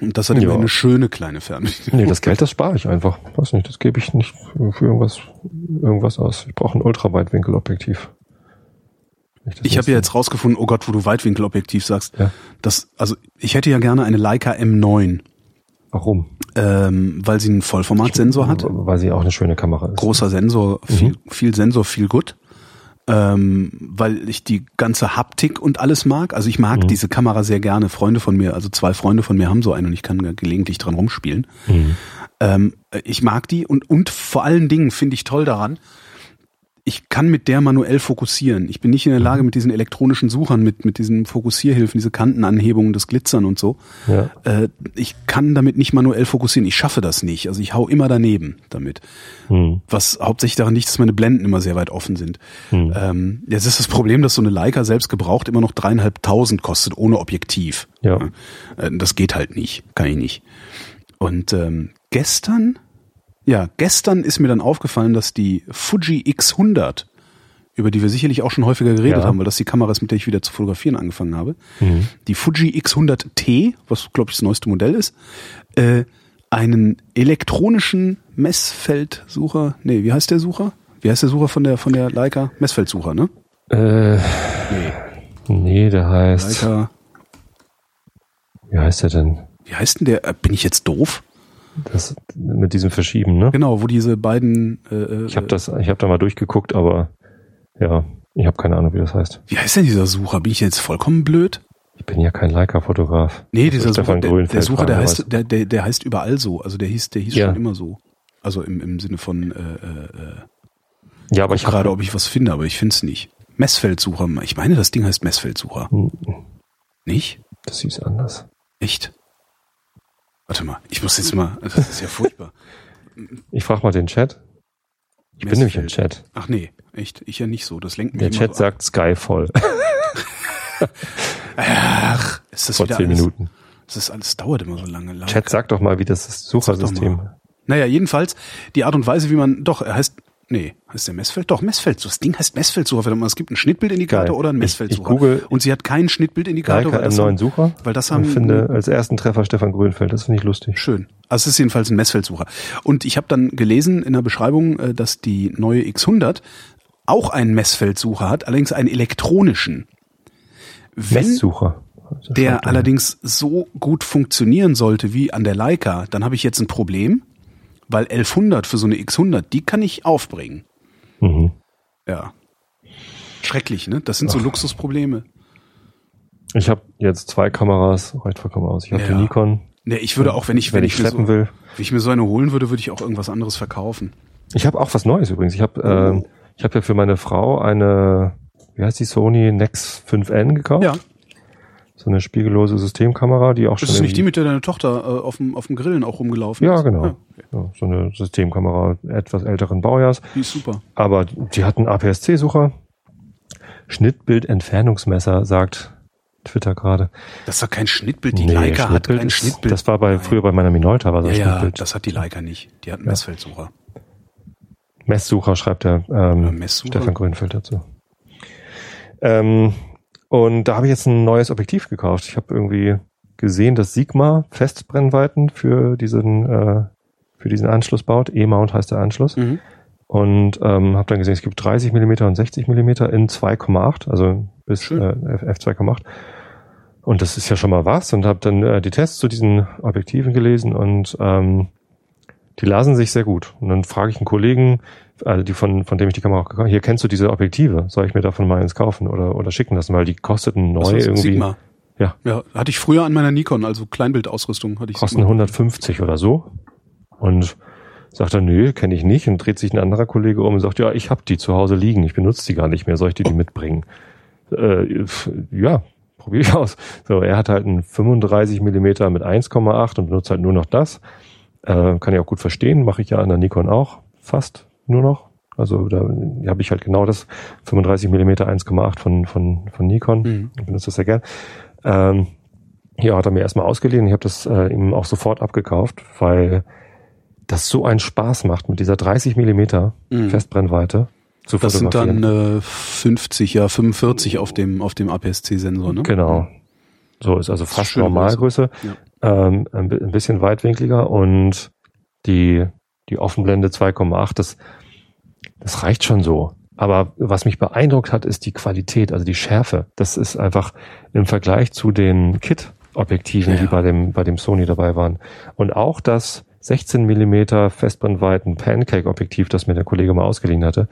Und das hat Ja. immer eine schöne kleine Fernbedienung. Nee, das Geld, das spare ich einfach. Weiß nicht, das gebe ich nicht für irgendwas, irgendwas aus. Ich brauche ein Ultraweitwinkelobjektiv. Ich habe ja jetzt rausgefunden, oh Gott, wo du Weitwinkelobjektiv sagst, Ja. das, also ich hätte ja gerne eine Leica M9, Warum? ähm, weil sie einen Vollformatsensor hat. Weil sie auch eine schöne Kamera ist. Großer Sensor, Mhm. viel, viel Sensor, viel gut. Ähm, weil ich die ganze Haptik und alles mag. Also ich mag Mhm. diese Kamera sehr gerne. Freunde von mir, also zwei Freunde von mir haben so eine und ich kann gelegentlich dran rumspielen. Mhm. Ähm, ich mag die und, und vor allen Dingen finde ich toll daran, ich kann mit der manuell fokussieren. Ich bin nicht in der Lage, mit diesen elektronischen Suchern, mit, mit diesen Fokussierhilfen, diese Kantenanhebungen, das Glitzern und so. Ja. Äh, ich kann damit nicht manuell fokussieren. Ich schaffe das nicht. Also ich hau immer daneben damit. Mhm. Was hauptsächlich daran liegt, dass meine Blenden immer sehr weit offen sind. Mhm. Ähm, jetzt ist das Problem, dass so eine Leica selbst gebraucht immer noch dreieinhalbtausend kostet, ohne Objektiv. Ja. Äh, Das geht halt nicht, kann ich nicht. Und ähm, gestern, ja, gestern ist mir dann aufgefallen, dass die Fuji X100, über die wir sicherlich auch schon häufiger geredet Ja. haben, weil das die Kamera ist, mit der ich wieder zu fotografieren angefangen habe, Mhm. die Fuji X100T, was glaube ich das neueste Modell ist, äh, einen elektronischen Messfeldsucher, nee, wie heißt der Sucher? Wie heißt der Sucher von der von der Leica? Messfeldsucher, ne? Äh, Nee, nee, der heißt. Leica. Wie heißt der denn? Wie heißt denn der? Äh, bin ich jetzt doof? Das mit diesem Verschieben, ne? Genau, wo diese beiden äh, äh, Ich habe das, ich habe da mal durchgeguckt, aber ja, ich habe keine Ahnung, wie das heißt. Wie heißt denn dieser Sucher? Bin ich jetzt vollkommen blöd? Ich bin ja kein Leica-Fotograf. Nee, dieser Sucher, der, der Sucher, der heißt, der, der, der heißt überall so. Also der hieß, der hieß Ja. schon immer so. Also im, im Sinne von äh, äh, äh, Ja, aber ich gerade, ob ich was finde, aber ich finde es nicht. Messfeldsucher. Ich meine, das Ding heißt Messfeldsucher. Nicht? Das hieß anders. Echt? Warte mal, ich muss jetzt mal. Das ist ja furchtbar. Ich frage mal den Chat. Ich bin nämlich im Chat. Ach nee, echt? Ich ja nicht so. Das lenkt mich Der Chat sagt Skyfall. Ach, ist das vor wieder zehn alles, Minuten. Das ist alles dauert immer so lange. Leica. Chat, sag doch mal, wie das Suchersystem. Naja, jedenfalls die Art und Weise, wie man, doch, er heißt, nee, heißt der Messfeld? Doch, Messfeldsucher. Das Ding heißt Messfeldsucher. Verdammt mal, Es gibt einen Schnittbildindikator Geil. oder einen Ich- ich Messfeldsucher. google und sie hat keinen Schnittbildindikator, Leica weil das, M9 haben, Sucher. weil das haben, finde als ersten Treffer Stefan Grünfeld. Das finde ich lustig. schön. Also es ist jedenfalls ein Messfeldsucher. Und ich habe dann gelesen in der Beschreibung, äh, dass die neue X100 auch einen Messfeldsucher hat, allerdings einen elektronischen. Wenn Messsucher. Der er. allerdings so gut funktionieren sollte wie an der Leica, dann habe ich jetzt ein Problem, weil 1100 für so eine X100, die kann ich aufbringen. Mhm. Ja. Schrecklich, ne? Das sind so Luxusprobleme. Ich habe jetzt zwei Kameras, reicht vollkommen aus. Ich habe Ja. die Nikon, Ne, ich würde auch, wenn ich, wenn, wenn ich ich, so, will. wenn ich mir so eine holen würde, würde ich auch irgendwas anderes verkaufen. Ich habe auch was Neues übrigens. Ich habe Oh. ähm, ich habe ja für meine Frau eine, wie heißt die Sony Nex 5N gekauft. Ja. So eine spiegellose Systemkamera, die auch schon. Das ist nicht die, mit der deine Tochter äh, auf, dem, auf dem Grillen auch rumgelaufen Ja, ist? genau. Ja, Ja, so eine Systemkamera etwas älteren Baujahrs. die ist super. Aber die hat einen APS-C-Sucher. Schnittbild-Entfernungsmesser, sagt Twitter gerade. Das ist doch kein Schnittbild. Die Nee, Leica hat kein Schnittbild. Das war bei, früher bei meiner Minolta war ja, das ja, Schnittbild. das hat die Leica nicht. Die hat einen Ja. Messfeldsucher. Messsucher schreibt der ähm, Messsucher. Stefan Grünfeld dazu. Ähm, und da habe ich jetzt ein neues Objektiv gekauft. Ich habe irgendwie gesehen, dass Sigma Festbrennweiten für diesen äh, für diesen Anschluss baut. E-Mount heißt der Anschluss. Mhm. Und ähm, habe dann gesehen, es gibt 30 Millimeter und 60 Millimeter in 2,8, also bis äh, F 2,8. Und das ist ja schon mal was. Und habe dann äh, die Tests zu diesen Objektiven gelesen und ähm, die lasen sich sehr gut. Und dann frage ich einen Kollegen, also die von, von dem ich die Kamera auch gekauft habe, hier kennst du diese Objektive, soll ich mir davon mal eins kaufen oder, oder schicken lassen, weil die kosteten neu irgendwie. Sigma. Ja. Ja, hatte ich früher an meiner Nikon, also Kleinbildausrüstung hatte ich kosten Sigma. 150 oder so. Und sagt er, nö, kenne ich nicht. Und dreht sich ein anderer Kollege um und sagt, ja, ich habe die zu Hause liegen, ich benutze die gar nicht mehr, soll ich dir die mitbringen? Äh, ja, probiere ich aus. So, er hat halt einen 35 Millimeter mit 1,8 und benutzt halt nur noch das. Äh, kann ich auch gut verstehen, mache ich ja an der Nikon auch fast nur noch. Also da habe ich halt genau das 35 Millimeter 1,8 von, von, von Nikon. Mhm. Ich benutze das sehr gern. Ähm, ja, hat er mir erstmal ausgeliehen. Ich habe das äh, ihm auch sofort abgekauft, weil das so einen Spaß macht, mit dieser 30 Millimeter Mhm. Festbrennweite zu Das sind dann äh, 50, ja 45 auf dem auf dem APS-C-Sensor, ne? Genau. So ist also fast Schöne Normalgröße. Ähm, ein, bi- ein bisschen weitwinkliger und die, die Offenblende 2,8, das, das reicht schon so. Aber was mich beeindruckt hat, ist die Qualität, also die Schärfe. Das ist einfach im Vergleich zu den Kit-Objektiven, Ja. die bei dem, bei dem Sony dabei waren. Und auch das 16 Millimeter Festbrennweiten Pancake-Objektiv, das mir der Kollege mal ausgeliehen hatte,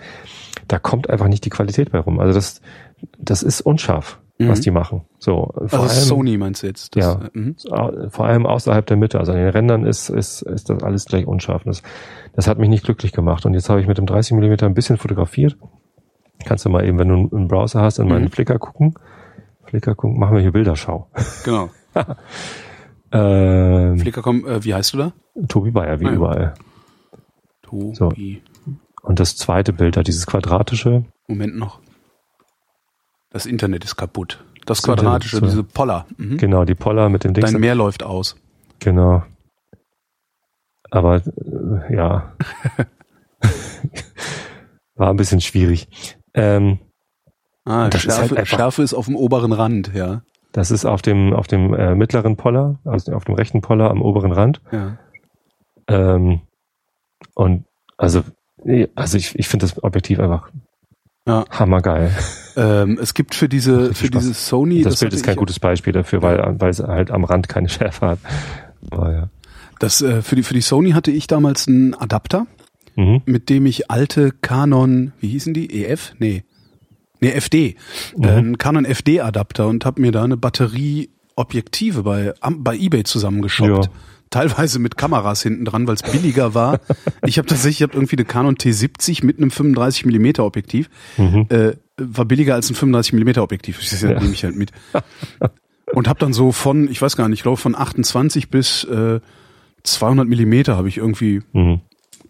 da kommt einfach nicht die Qualität bei rum. Also das, das ist unscharf, Mhm. was die machen. So, vor Also allem- Sony meinst du jetzt? Das, Ja. äh, mhm. Vor allem außerhalb der Mitte, also an den Rändern ist, ist, ist das alles gleich unscharf. Das, das hat mich nicht glücklich gemacht. Und jetzt habe ich mit dem 30 mm ein bisschen fotografiert. Kannst du mal eben, wenn du einen Browser hast, in meinen Mhm. Flickr gucken. Flickr gucken, machen wir hier Bilderschau. Genau. Ähm, Flickr, komm, äh, wie heißt du da? Tobi Bayer, wie Ah, ja. überall. Tobi. Und das zweite Bild da, dieses quadratische, Moment noch. Das Internet ist kaputt. Das, Quadratische, ist so. diese Poller. Mhm. genau, die Poller mit dem Dings. Dein Meer läuft aus. Genau. Aber äh, ja. War ein bisschen schwierig. Ähm, Ah, Das ist Schärfe, halt einfach- Schärfe ist auf dem oberen Rand, ja. Das ist auf dem, auf dem äh, mittleren Poller, also auf dem rechten Poller am oberen Rand. ja. Ähm, und also, also ich, ich finde das Objektiv einfach Ja. hammergeil. Ähm, es gibt für diese, für Spaß. diese Sony, das, Bild hatte ist kein gutes Beispiel dafür, weil, weil es halt am Rand keine Schärfe hat. Aber ja. Das, äh, für die, für die Sony hatte ich damals einen Adapter, Mhm. mit dem ich alte Canon, wie hießen die? EF? Nee. Nee, FD. Mhm. Äh, einen Canon FD-Adapter und habe mir da eine Batterie Objektive bei, bei eBay zusammengeschoppt. Ja. Teilweise mit Kameras hinten dran, weil es billiger war. ich habe tatsächlich ich hab irgendwie eine Canon T70 mit einem 35 mm Objektiv. Mhm. Äh, war billiger als ein 35 mm Objektiv. Das Ja. nehme ich halt mit. Und habe dann so von, ich weiß gar nicht, ich glaube von 28 bis äh, 200 Millimeter habe ich irgendwie Mhm.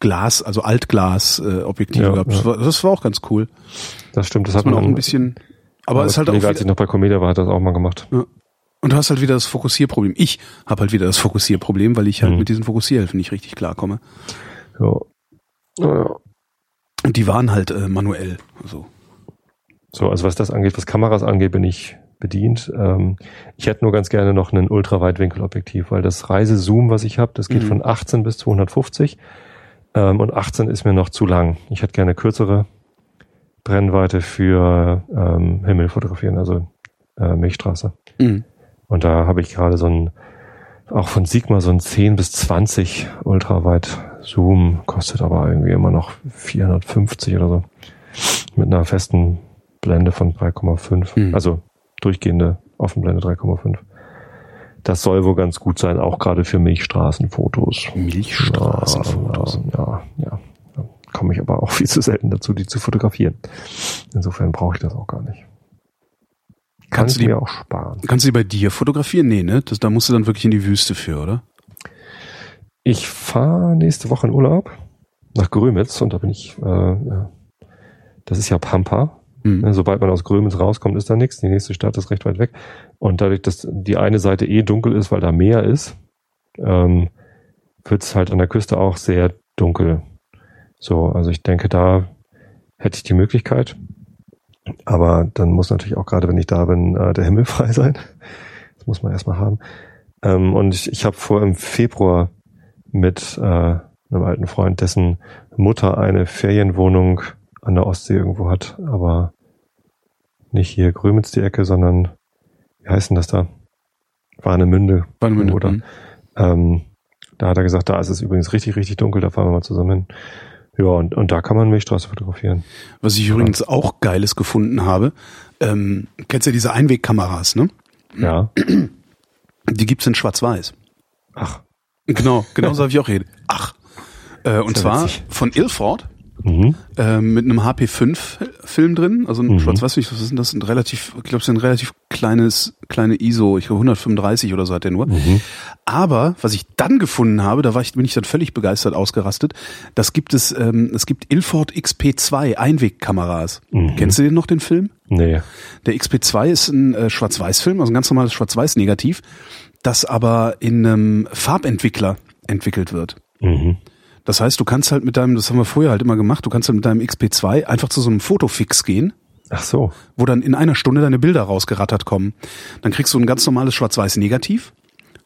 Glas, also Altglas äh, Ja, gehabt. Das, ja. war, das war auch ganz cool. Das stimmt, das Dass hat man auch ein bisschen, aber es ist halt auch Kollege, als ich wieder, noch bei Comedia war, hat das auch mal gemacht. und du hast halt wieder das Fokussierproblem. Ich habe halt wieder das Fokussierproblem, weil ich halt Mhm. mit diesen Fokussierhilfen nicht richtig klarkomme. Ja. Ja. Und die waren halt äh, manuell. Also, So, also was das angeht, was Kameras angeht, bin ich bedient. Ähm, ich hätte nur ganz gerne noch ein Ultraweitwinkelobjektiv, weil das Reisezoom, was ich habe, das geht Mhm. von 18 bis 250 ähm, und 18 ist mir noch zu lang. Ich hätte gerne kürzere Brennweite für ähm, Himmel fotografieren, also äh, Milchstraße. mh. Und da habe ich gerade so ein, auch von Sigma so ein 10 bis 20 Ultraweit Zoom, kostet aber irgendwie immer noch 450 oder so. Mit einer festen Blende von 3,5. Hm. Also durchgehende Offenblende 3,5. Das soll wohl ganz gut sein, auch gerade für Milchstraßenfotos. Milchstraßenfotos. Ja, ja, ja. Da komme ich aber auch viel zu selten dazu, die zu fotografieren. Insofern brauche ich das auch gar nicht. Kann Kannst du die- mir auch sparen. Kannst du die bei dir fotografieren? Nee, ne? Das, da musst du dann wirklich in die Wüste für, oder? Ich fahre nächste Woche in Urlaub nach Grömitz und da bin ich, äh, das ist ja Pampa. Mhm. Sobald man aus Grömitz rauskommt, ist da nichts. Die nächste Stadt ist recht weit weg. Und dadurch, dass die eine Seite eh dunkel ist, weil da Meer ist, ähm, wird es halt an der Küste auch sehr dunkel. So, also ich denke, da hätte ich die Möglichkeit. Aber dann muss natürlich auch gerade, wenn ich da bin, äh, der Himmel frei sein. Das muss man erstmal haben. Ähm, und ich, ich habe vor im Februar mit äh, einem alten Freund, dessen Mutter eine Ferienwohnung an der Ostsee irgendwo hat, aber nicht hier Grömitz die Ecke, sondern wie heißt denn das da? Warnemünde. Warnemünde, Oder, mhm. ähm, da hat er gesagt, da ist es übrigens richtig, richtig dunkel, da fahren wir mal zusammen hin. Ja, und, und da kann man Milchstraße fotografieren. Was ich übrigens auch Geiles gefunden habe, ähm, kennst du ja diese Einwegkameras, ne? Ja. Die gibt's in Schwarz-Weiß. Ach. Genau, genau so habe ich auch rede. Ach. Äh, und ja zwar witzig. von Ilford Mhm. äh, mit einem HP5-Film drin, also ein Mhm. Schwarz-Weiß, was ist denn das? Ein relativ, ich glaube, es ist ein relativ kleines, kleine ISO, ich glaube 135 oder so hat der nur. Mhm. Aber was ich dann gefunden habe, da war ich, bin ich dann völlig begeistert ausgerastet. Das gibt es, ähm, es gibt Ilford XP2 Einwegkameras. Mhm. Kennst du den noch den Film? Nee. Der XP2 ist ein äh, Schwarz-Weiß-Film, also ein ganz normales Schwarz-Weiß-Negativ, das aber in einem Farbentwickler entwickelt wird. Mhm. Das heißt, du kannst halt mit deinem, das haben wir vorher halt immer gemacht, du kannst halt mit deinem XP2 einfach zu so einem Fotofix gehen, Ach so. wo dann in einer Stunde deine Bilder rausgerattert kommen. Dann kriegst du ein ganz normales Schwarz-Weiß-Negativ.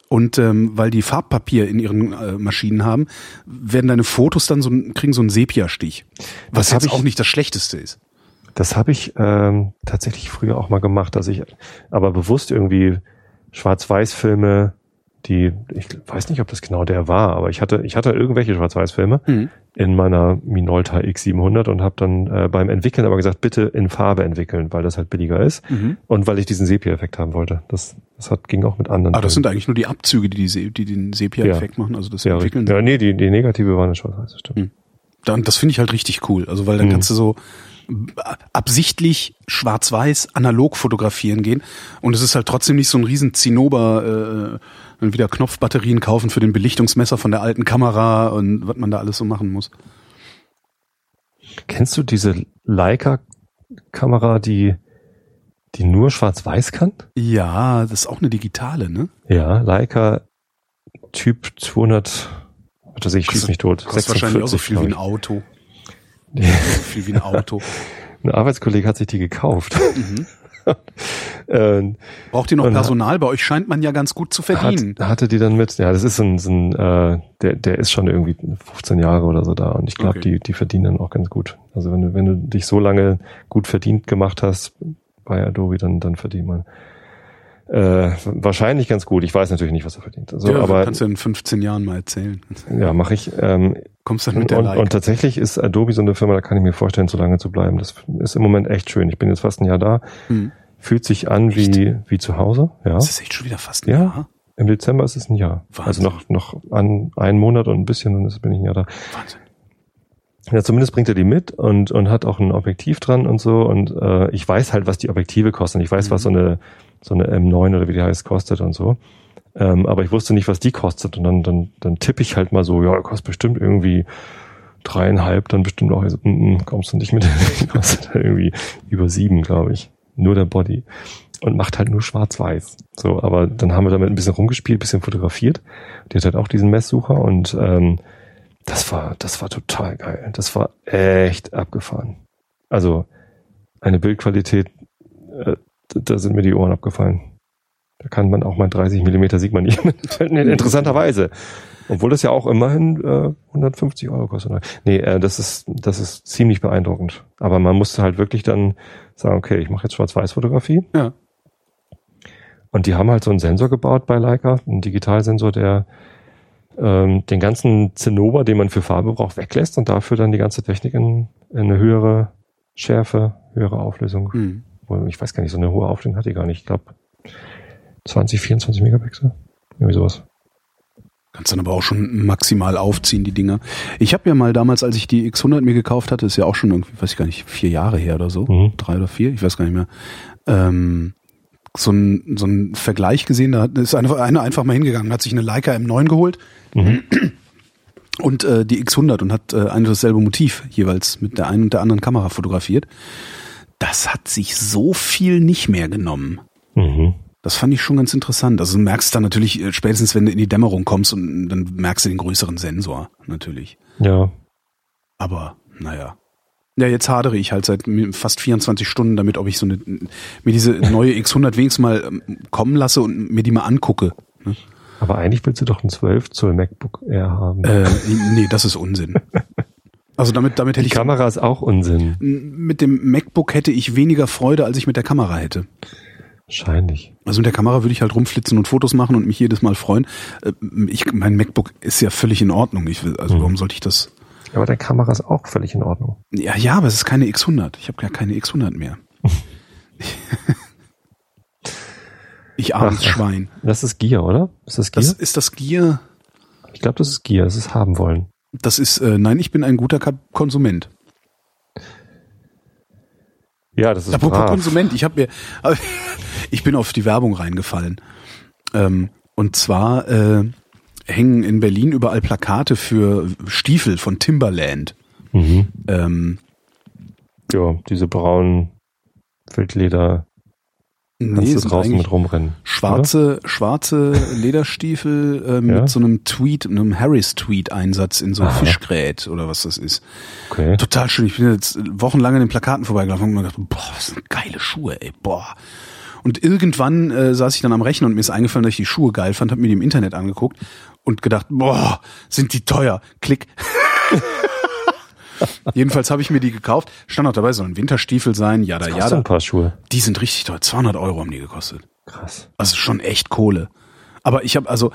Und ähm, weil die Farbpapier in ihren äh, Maschinen haben, werden deine Fotos dann so kriegen so einen Sepia-Stich. Was jetzt ich- auch nicht das Schlechteste ist. Das habe ich ähm, tatsächlich früher auch mal gemacht, dass ich aber bewusst irgendwie Schwarz-Weiß-Filme, die, ich weiß nicht, ob das genau der war, aber ich hatte, ich hatte irgendwelche Schwarz-Weiß-Filme Mhm. in meiner Minolta X700 und habe dann äh, beim Entwickeln aber gesagt, bitte in Farbe entwickeln, weil das halt billiger ist Mhm. und weil ich diesen Sepia-Effekt haben wollte. Das, das hat, ging auch mit anderen. Aber Ah, das sind Filmen. eigentlich nur die Abzüge, die, die, die den Sepia-Effekt machen, also das ja, Entwickeln. ja, nee, die, die Negative waren in Schwarz-Weiß, das stimmt. Mhm. Dann, das finde ich halt richtig cool. Also weil dann Mhm. kannst du so absichtlich schwarz-weiß analog fotografieren gehen und es ist halt trotzdem nicht so ein riesen Zinnober, äh, dann wieder Knopfbatterien kaufen für den Belichtungsmesser von der alten Kamera und was man da alles so machen muss. Kennst du diese Leica-Kamera, die, die nur Schwarz-Weiß kann? Ja, das ist auch eine digitale, ne? Ja, Leica Typ 200, was weiß ich, schieß mich tot. Kostet wahrscheinlich auch so 46, viel wie ein Auto. So viel wie ein Auto. Ein Arbeitskollege hat sich die gekauft. Mhm. Äh, Braucht ihr noch hat- Personal? Bei euch scheint man ja ganz gut zu verdienen. hat, hatte die dann mit, ja, das ist ein, so ein äh, der, der ist schon irgendwie 15 Jahre oder so da und ich glaube, Okay. die, die verdienen dann auch ganz gut. Also wenn du, wenn du dich so lange gut verdient gemacht hast bei Adobe, dann, dann verdient man äh, wahrscheinlich ganz gut. Ich weiß natürlich nicht, was er verdient. Also, ja, aber kannst du in 15 Jahren mal erzählen. ja, mache ich. Ähm, Kommst dann mit Und, der und, Leica. und tatsächlich ist Adobe so eine Firma, da kann ich mir vorstellen, so lange zu bleiben. Das ist im Moment echt schön. Ich bin jetzt fast ein Jahr da. Hm. Fühlt sich an wie, wie zu Hause. Ja. Das ist echt schon wieder fast ein Ja. Jahr. Im Dezember ist es ein Jahr. Wahnsinn. Also noch, noch an einen Monat und ein bisschen, dann ist, bin ich ein Jahr da. Wahnsinn. Ja, zumindest bringt er die mit und, und hat auch ein Objektiv dran und so. Und äh, ich weiß halt, was die Objektive kosten. Ich weiß, was so eine, so eine M9 oder wie die heißt, kostet und so. Ähm, aber ich wusste nicht, was die kostet. Und dann, dann, dann tippe ich halt mal so, ja, kostet bestimmt irgendwie dreieinhalb, dann bestimmt auch, so, mm, mm, kommst du nicht mit, kostet halt irgendwie über sieben, glaube ich. Nur der Body. Und macht halt nur schwarz-weiß. So, aber dann haben wir damit ein bisschen rumgespielt, bisschen fotografiert. Die hat halt auch diesen Messsucher und ähm, das war, das war total geil. Das war echt abgefahren. Also eine Bildqualität, äh, da sind mir die Ohren abgefallen. Da kann man auch mal 30 Millimeter sieht man nicht. Interessanterweise. Obwohl das ja auch immerhin äh, 150 Euro kostet. Nee, äh, das ist, das ist ziemlich beeindruckend. Aber man musste halt wirklich dann sagen, okay, ich mache jetzt Schwarz-Weiß-Fotografie. Ja. Und die haben halt so einen Sensor gebaut bei Leica, einen Digitalsensor, der ähm, den ganzen Zinnober, den man für Farbe braucht, weglässt und dafür dann die ganze Technik in, in eine höhere Schärfe, höhere Auflösung. Hm. Obwohl, Ich weiß gar nicht, so eine hohe Auflösung hat die gar nicht. Ich glaube 20, 24 Megapixel. Irgendwie sowas. Kannst dann aber auch schon maximal aufziehen, die Dinger. Ich habe ja mal damals, als ich die X100 mir gekauft hatte, ist ja auch schon irgendwie, weiß ich gar nicht, vier Jahre her oder so, Mhm. drei oder vier, ich weiß gar nicht mehr, ähm, so ein, so Vergleich gesehen, da ist einer eine einfach mal hingegangen, hat sich eine Leica M9 geholt Mhm. und äh, die X100 und hat äh, ein und dasselbe Motiv jeweils mit der einen und der anderen Kamera fotografiert. Das hat sich so viel nicht mehr genommen. Mhm. Das fand ich schon ganz interessant. Also du merkst dann natürlich äh, spätestens, wenn du in die Dämmerung kommst und dann merkst du den größeren Sensor natürlich. Ja. Aber naja. Ja, jetzt hadere ich halt seit fast 24 Stunden damit, ob ich so eine, mir diese neue X100 wenigstens mal ähm, kommen lasse und mir die mal angucke. Ne? Aber eigentlich willst du doch ein 12 Zoll MacBook Air haben. Äh, nee, das ist Unsinn. Also damit, damit hätte die ich Kamera ist auch Unsinn. mit dem MacBook hätte ich weniger Freude, als ich mit der Kamera hätte. Wahrscheinlich. Also mit der Kamera würde ich halt rumflitzen und Fotos machen und mich jedes Mal freuen. Äh, Ich, mein MacBook ist ja völlig in Ordnung. Ich will, also Mhm. warum sollte ich das? Aber deine Kamera ist auch völlig in Ordnung. Ja, ja, aber es ist keine X100. Ich habe ja keine X100 mehr. ich armes Schwein. Das ist Gier, oder? Ist das Gier? Das ist das Gear. ich glaube, das ist Gier. Das ist haben wollen. Das ist, äh, nein, ich bin ein guter Ka Konsument. Ja, das ist Apropos brav. Konsument, ich habe mir, ich bin auf die Werbung reingefallen. Ähm, und zwar äh, hängen in Berlin überall Plakate für Stiefel von Timberland. Mhm. Ähm, Ja, diese braunen Wildleder. nee, du draußen mit rumrennen. schwarze, schwarze Lederstiefel äh, mit Ja. so einem Tweet, einem Harris-Tweet-Einsatz in so Aha. Fischgrät oder was das ist. Oder? Okay. Total schön. Ich bin jetzt wochenlang an den Plakaten vorbeigelaufen und hab mir gedacht, boah, das sind geile Schuhe, ey, boah. Und irgendwann äh, saß ich dann am Rechner und mir ist eingefallen, dass ich die Schuhe geil fand, habe mir die im Internet angeguckt und gedacht, boah, sind die teuer. Klick. Jedenfalls habe ich mir die gekauft. Stand auch dabei, sollen Winterstiefel sein, jada, Das jada. ein paar Schuhe. Die sind richtig teuer. 200 Euro haben die gekostet. Krass. Also schon echt Kohle. Aber ich habe also,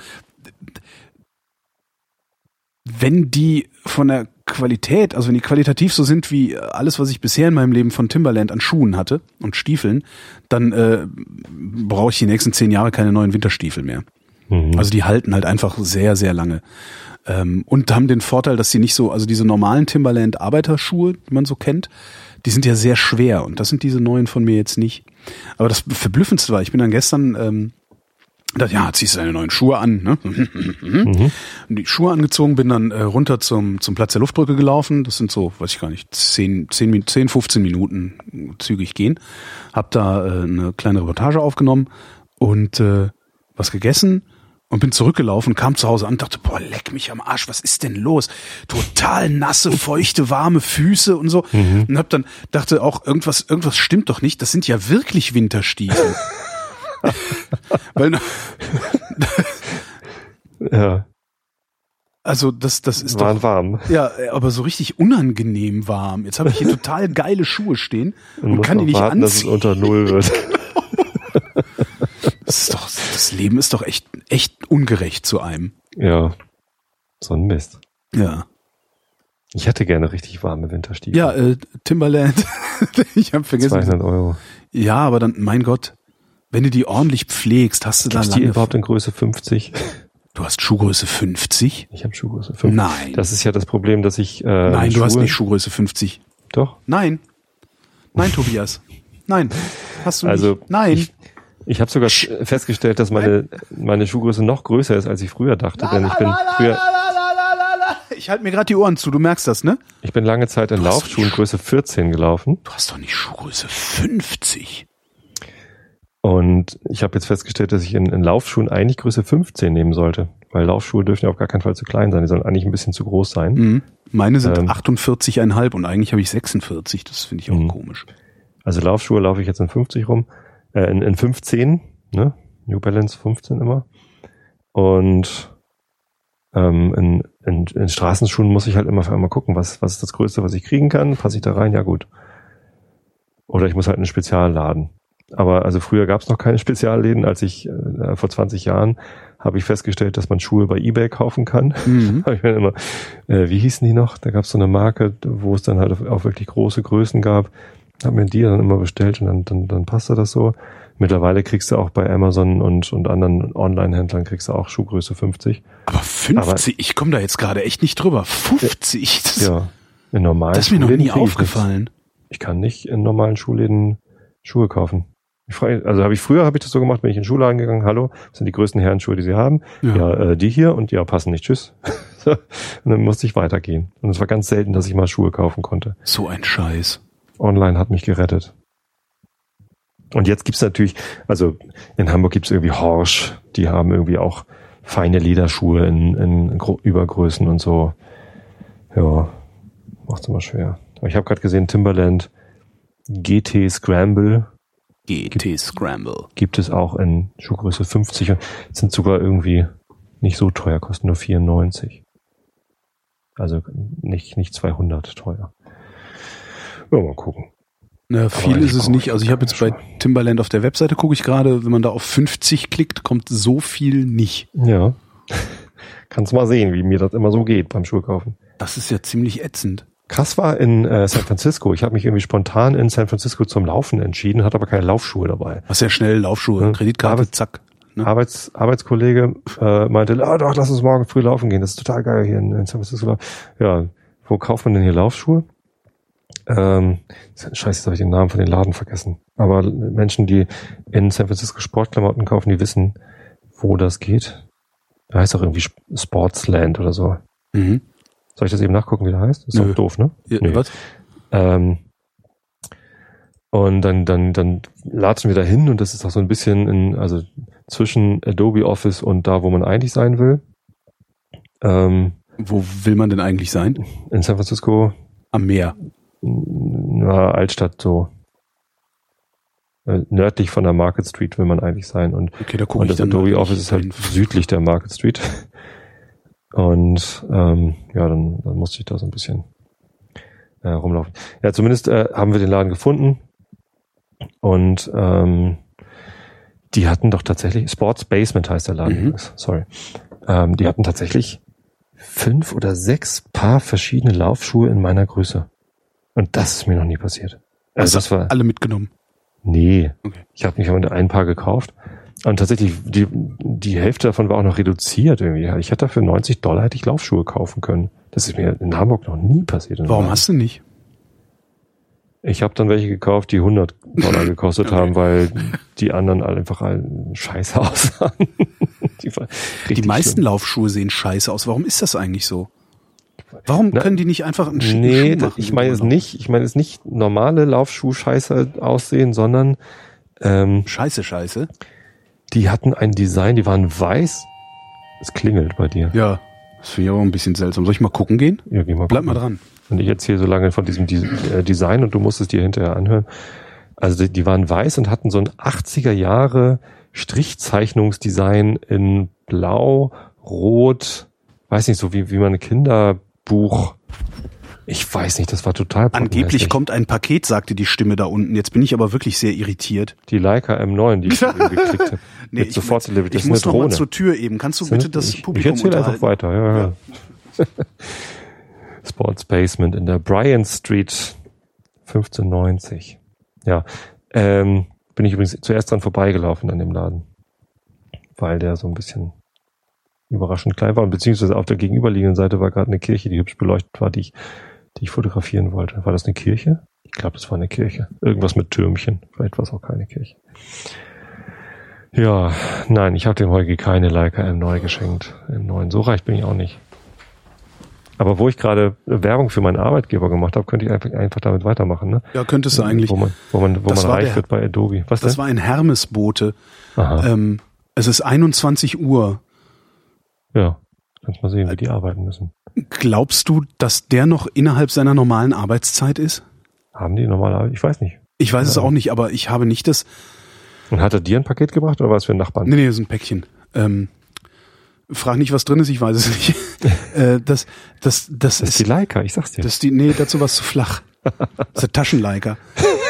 wenn die von der Qualität, also wenn die qualitativ so sind wie alles, was ich bisher in meinem Leben von Timberland an Schuhen hatte und Stiefeln, dann äh, brauche ich die nächsten zehn Jahre keine neuen Winterstiefel mehr. Mhm. Also die halten halt einfach sehr, sehr lange. Ähm, und haben den Vorteil, dass sie nicht so, also diese normalen Timberland Arbeiterschuhe, die man so kennt, die sind ja sehr schwer und das sind diese neuen von mir jetzt nicht. Aber das Verblüffendste war, ich bin dann gestern, ähm, dachte, ja, ziehst du deine neuen Schuhe an, ne? Mhm. Die Schuhe angezogen, bin dann äh, runter zum, zum Platz der Luftbrücke gelaufen. Das sind so, weiß ich gar nicht, 10, 10, Min- 10 15 Minuten zügig gehen. Hab da äh, eine kleine Reportage aufgenommen und äh, was gegessen und bin zurückgelaufen, kam zu Hause an und dachte, boah, leck mich am Arsch, was ist denn los? Total nasse, feuchte, warme Füße und so. Und hab dann, dachte auch, irgendwas, irgendwas stimmt doch nicht. Das sind ja wirklich Winterstiefel. Weil, Ja, also das, das ist doch, waren warm. Ja, aber so richtig unangenehm warm. Jetzt habe ich hier total geile Schuhe stehen und, muss kann die nicht warten, dass es anziehen. unter Null wird. Das, ist doch, das Leben ist doch echt, echt ungerecht zu einem. ja, so ein Mist. Ja. Ich hätte gerne richtig warme Winterstiefel. Ja, äh, Timberland. ich habe vergessen. 200 Euro. Ja, aber dann, mein Gott, wenn du die ordentlich pflegst, hast du da Gibt's die lange. überhaupt in Größe 50? Du hast Schuhgröße 50? Ich habe Schuhgröße 50. Nein. Das ist ja das Problem, dass ich äh, Nein, du Schuhe, hast nicht Schuhgröße 50. Doch. Nein. Nein, Tobias. Nein. Hast du Also nicht. Nein. ich, ich habe sogar festgestellt, dass meine meine Schuhgröße noch größer ist, als ich früher dachte, denn ich bin früher Ich halte mir gerade die Ohren zu, du merkst das, ne? ich bin lange Zeit in Laufschuhen Größe 14 gelaufen Du hast doch nicht Schuhgröße 50. und ich habe jetzt festgestellt, dass ich in, in Laufschuhen eigentlich Größe 15 nehmen sollte, weil Laufschuhe dürfen ja auf gar keinen Fall zu klein sein, die sollen eigentlich ein bisschen zu groß sein. Mhm. Meine sind Ähm. 48,5 und eigentlich habe ich 46. Das finde ich auch Mhm. komisch. Also Laufschuhe laufe ich jetzt in 50 rum, äh, in, in 15, ne? New Balance 15 immer. Und ähm, in, in, in Straßenschuhen muss ich halt immer für einmal gucken, was, was ist das Größte, was ich kriegen kann. Passe ich da rein? Ja gut. Oder ich muss halt einen Spezialladen. Aber also früher gab es noch keine Spezialläden. Als ich äh, vor 20 Jahren habe ich festgestellt, dass man Schuhe bei eBay kaufen kann. Mhm. Ich mir immer, äh, wie hießen die noch? Da gab es so eine Marke, wo es dann halt auch wirklich große Größen gab. Hab mir die dann immer bestellt und dann, dann, dann passte das so. Mittlerweile kriegst du auch bei Amazon und, und anderen Online-Händlern kriegst du auch Schuhgröße 50. Aber 50, ich komme da jetzt gerade echt nicht drüber. 50? Das, Ja. In normalen das ist mir noch nie ich aufgefallen. Ich kann nicht in normalen Schuhläden Schuhe kaufen. Ich frage, also habe ich früher habe ich das so gemacht, bin ich in den Schuhladen gegangen, hallo, was sind die größten Herrenschuhe, die Sie haben? Ja. Ja, äh, die hier und ja, passen nicht, tschüss. Und dann musste ich weitergehen. Und es war ganz selten, dass ich mal Schuhe kaufen konnte. So ein Scheiß. Online hat mich gerettet. Und jetzt gibt's natürlich, also in Hamburg gibt's irgendwie Horsch, die haben irgendwie auch feine Lederschuhe in, in Übergrößen und so. Ja, macht's immer schwer. Aber ich habe gerade gesehen, Timberland GT Scramble GT Scramble. gibt es auch in Schuhgröße 50 und sind sogar irgendwie nicht so teuer, kosten nur 94. Also nicht, nicht 200 teuer. Ja, mal gucken. Na, viel ist es nicht. ich Also ich habe jetzt bei Timberland auf der Webseite gucke ich gerade, wenn man da auf 50 klickt, kommt so viel nicht. Ja. Kannst mal sehen, wie mir das immer so geht beim Schuhkaufen. Das ist ja ziemlich ätzend. Krass war in äh, San Francisco. Ich habe mich irgendwie spontan in San Francisco zum Laufen entschieden, hatte aber keine Laufschuhe dabei. Hast ja schnell Laufschuhe, Ja. Kreditkarte, Aber- zack. Ne? Arbeits, Arbeitskollege äh, meinte, ah, doch, lass uns morgen früh laufen gehen. Das ist total geil hier in, in San Francisco. Ja, wo kauft man denn hier Laufschuhe? Ähm, scheiße, jetzt habe ich den Namen von den Laden vergessen. Aber Menschen, die in San Francisco Sportklamotten kaufen, die wissen, wo das geht. Da heißt auch irgendwie Sp- Sportsland oder so. Mhm. Soll ich das eben nachgucken, wie der heißt? Ist Nö. doch doof, ne? Ja, Nee. Was? Ähm, und dann, dann, dann latschen wir da hin und das ist auch so ein bisschen in, also zwischen Adobe Office und da, wo man eigentlich sein will. Ähm, Wo will man denn eigentlich sein? in San Francisco, Am Meer. Na, Altstadt so. Äh, Nördlich von der Market Street will man eigentlich sein und, Okay, da und das Adobe Office ist halt südlich der Market Street. Und ähm, ja, dann, dann musste ich da so ein bisschen äh, rumlaufen. Ja, zumindest äh, haben wir den Laden gefunden und ähm, die hatten doch tatsächlich, Sports Basement heißt der Laden, Mhm. sorry. Ähm, die hatten tatsächlich fünf oder sechs Paar verschiedene Laufschuhe in meiner Größe. Und das ist mir noch nie passiert. Also das war, alle mitgenommen. nee, Okay. ich habe mich aber ein Paar gekauft. Und tatsächlich, die, die Hälfte davon war auch noch reduziert irgendwie. Ich hätte dafür 90 Dollar hätte ich Laufschuhe kaufen können. Das ist mir in Hamburg noch nie passiert. Warum hast du nicht? Ich habe dann welche gekauft, die 100 Dollar gekostet Okay. haben, weil die anderen alle einfach scheiße aussahen. die, Die meisten schlimm. Laufschuhe sehen scheiße aus. Warum ist das eigentlich so? Warum Na, können die nicht einfach einen schicken Nee, Schuh machen? ich meine es nicht. Ich meine es nicht normale Laufschuh scheiße aussehen, sondern ähm, Scheiße, scheiße. die hatten ein Design, die waren weiß. Es klingelt bei dir. Ja, das finde ich auch ein bisschen seltsam. Soll ich mal gucken gehen? Ja, geh mal Bleib mal gucken. dran. Und ich erzähle so lange von diesem äh, Design und du musst es dir hinterher anhören. Also die, die waren weiß und hatten so ein 80er Jahre Strichzeichnungsdesign in blau, rot, weiß nicht, so wie, wie man ein Kinderbuch. Ich weiß nicht, das war total Angeblich kommt ein Paket, sagte die Stimme da unten. Jetzt bin ich aber wirklich sehr irritiert. die Leica M9, die ich eben geklickt habe. Nee, ich, sofort ich ist muss noch mal zur Tür eben. Kannst du bitte das ich, ich Publikum erzähle einfach weiter. Ja, ja. Sports Basement in der Bryant Street 1590. Ja, ähm, bin ich übrigens zuerst dran vorbeigelaufen an dem Laden, weil der so ein bisschen überraschend klein war und beziehungsweise auf der gegenüberliegenden Seite war gerade eine Kirche, die hübsch beleuchtet war, die ich, die ich fotografieren wollte. War das eine Kirche? Ich glaube, das war eine Kirche. Irgendwas mit Türmchen. Vielleicht war es auch keine Kirche. Ja, nein, ich habe dem Holgi keine Leica M9 geschenkt. M9, so reich bin ich auch nicht. Aber wo ich gerade Werbung für meinen Arbeitgeber gemacht habe, könnte ich einfach, einfach damit weitermachen, ne? Ja, könntest du eigentlich. Wo man, wo man, wo Das man reich der- wird bei Adobe. Was Das denn? war ein Hermesbote. Ähm, es ist 21 Uhr. Ja. Kannst mal sehen, wie die arbeiten müssen. Glaubst du, dass der noch innerhalb seiner normalen Arbeitszeit ist? Haben die normale Arbeit? Ich weiß nicht. Ich weiß es Ja. auch nicht, aber ich habe nicht das. Und hat er dir ein Paket gebracht oder war es für einen Nachbarn? Nee, nee, das ist ein Päckchen. Ähm, frag nicht, was drin ist, ich weiß es nicht. äh, das, das, das, Das ist die Leica, ich sag's dir. das ist die, nee, dazu war es zu flach. Das ist der Taschenleiker.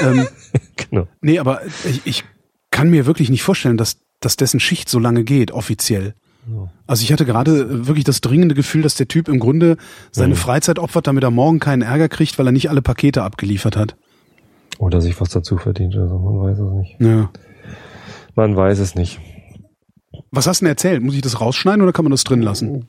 ähm, genau. nee, aber ich, ich kann mir wirklich nicht vorstellen, dass, dass dessen Schicht so lange geht, offiziell. Also ich hatte gerade äh, wirklich das dringende Gefühl, dass der Typ im Grunde seine Mhm. Freizeit opfert, damit er morgen keinen Ärger kriegt, weil er nicht alle Pakete abgeliefert hat. Oder sich was dazu verdient oder so. Man weiß es nicht. Ja. Man weiß es nicht. Was hast du denn erzählt? Muss ich das rausschneiden oder kann man das drin lassen?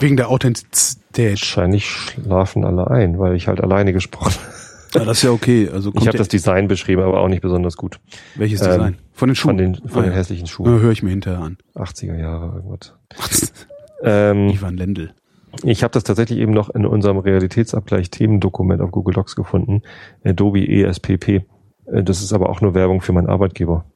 Wegen der Authentizität. Wahrscheinlich schlafen alle ein, weil ich halt alleine gesprochen habe. Ja, das ist ja okay. Also Ich habe das Design beschrieben, aber auch nicht besonders gut. welches ähm, Design? Von den Schuhen? Von den, von Ah, den ja. hässlichen Ja, Schuhen. höre ich mir hinterher an. 80er Jahre irgendwas. Ähm, Ivan Lendl. ich habe das tatsächlich eben noch in unserem Realitätsabgleich Themendokument auf Google Docs gefunden. Adobe ESPP. Äh, Das ist aber auch nur Werbung für meinen Arbeitgeber.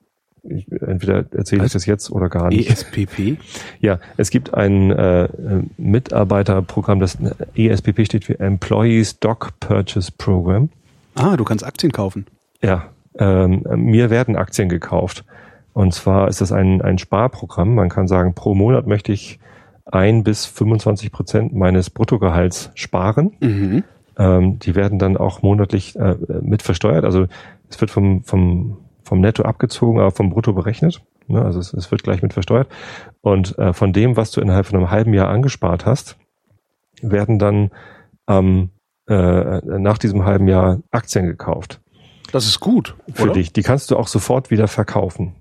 Ich, entweder erzähle ich das jetzt oder gar nicht. ESPP? Ja, es gibt ein äh, äh, Mitarbeiterprogramm, das ESPP steht für Employee Stock Purchase Program. Ah, du kannst Aktien kaufen. Ja, ähm, mir werden Aktien gekauft. Und zwar ist das ein, ein Sparprogramm. Man kann sagen, pro Monat möchte ich ein bis 25 Prozent meines Bruttogehalts sparen. Mhm. Ähm, die werden dann auch monatlich äh, mit versteuert. Also es wird vom, vom, vom Netto abgezogen, aber vom Brutto berechnet. Ne? Also es, es wird gleich mit versteuert. Und äh, von dem, was du innerhalb von einem halben Jahr angespart hast, werden dann am äh, nach diesem halben Jahr Aktien gekauft. Das ist gut. Für oder? dich. Die kannst du auch sofort wieder verkaufen.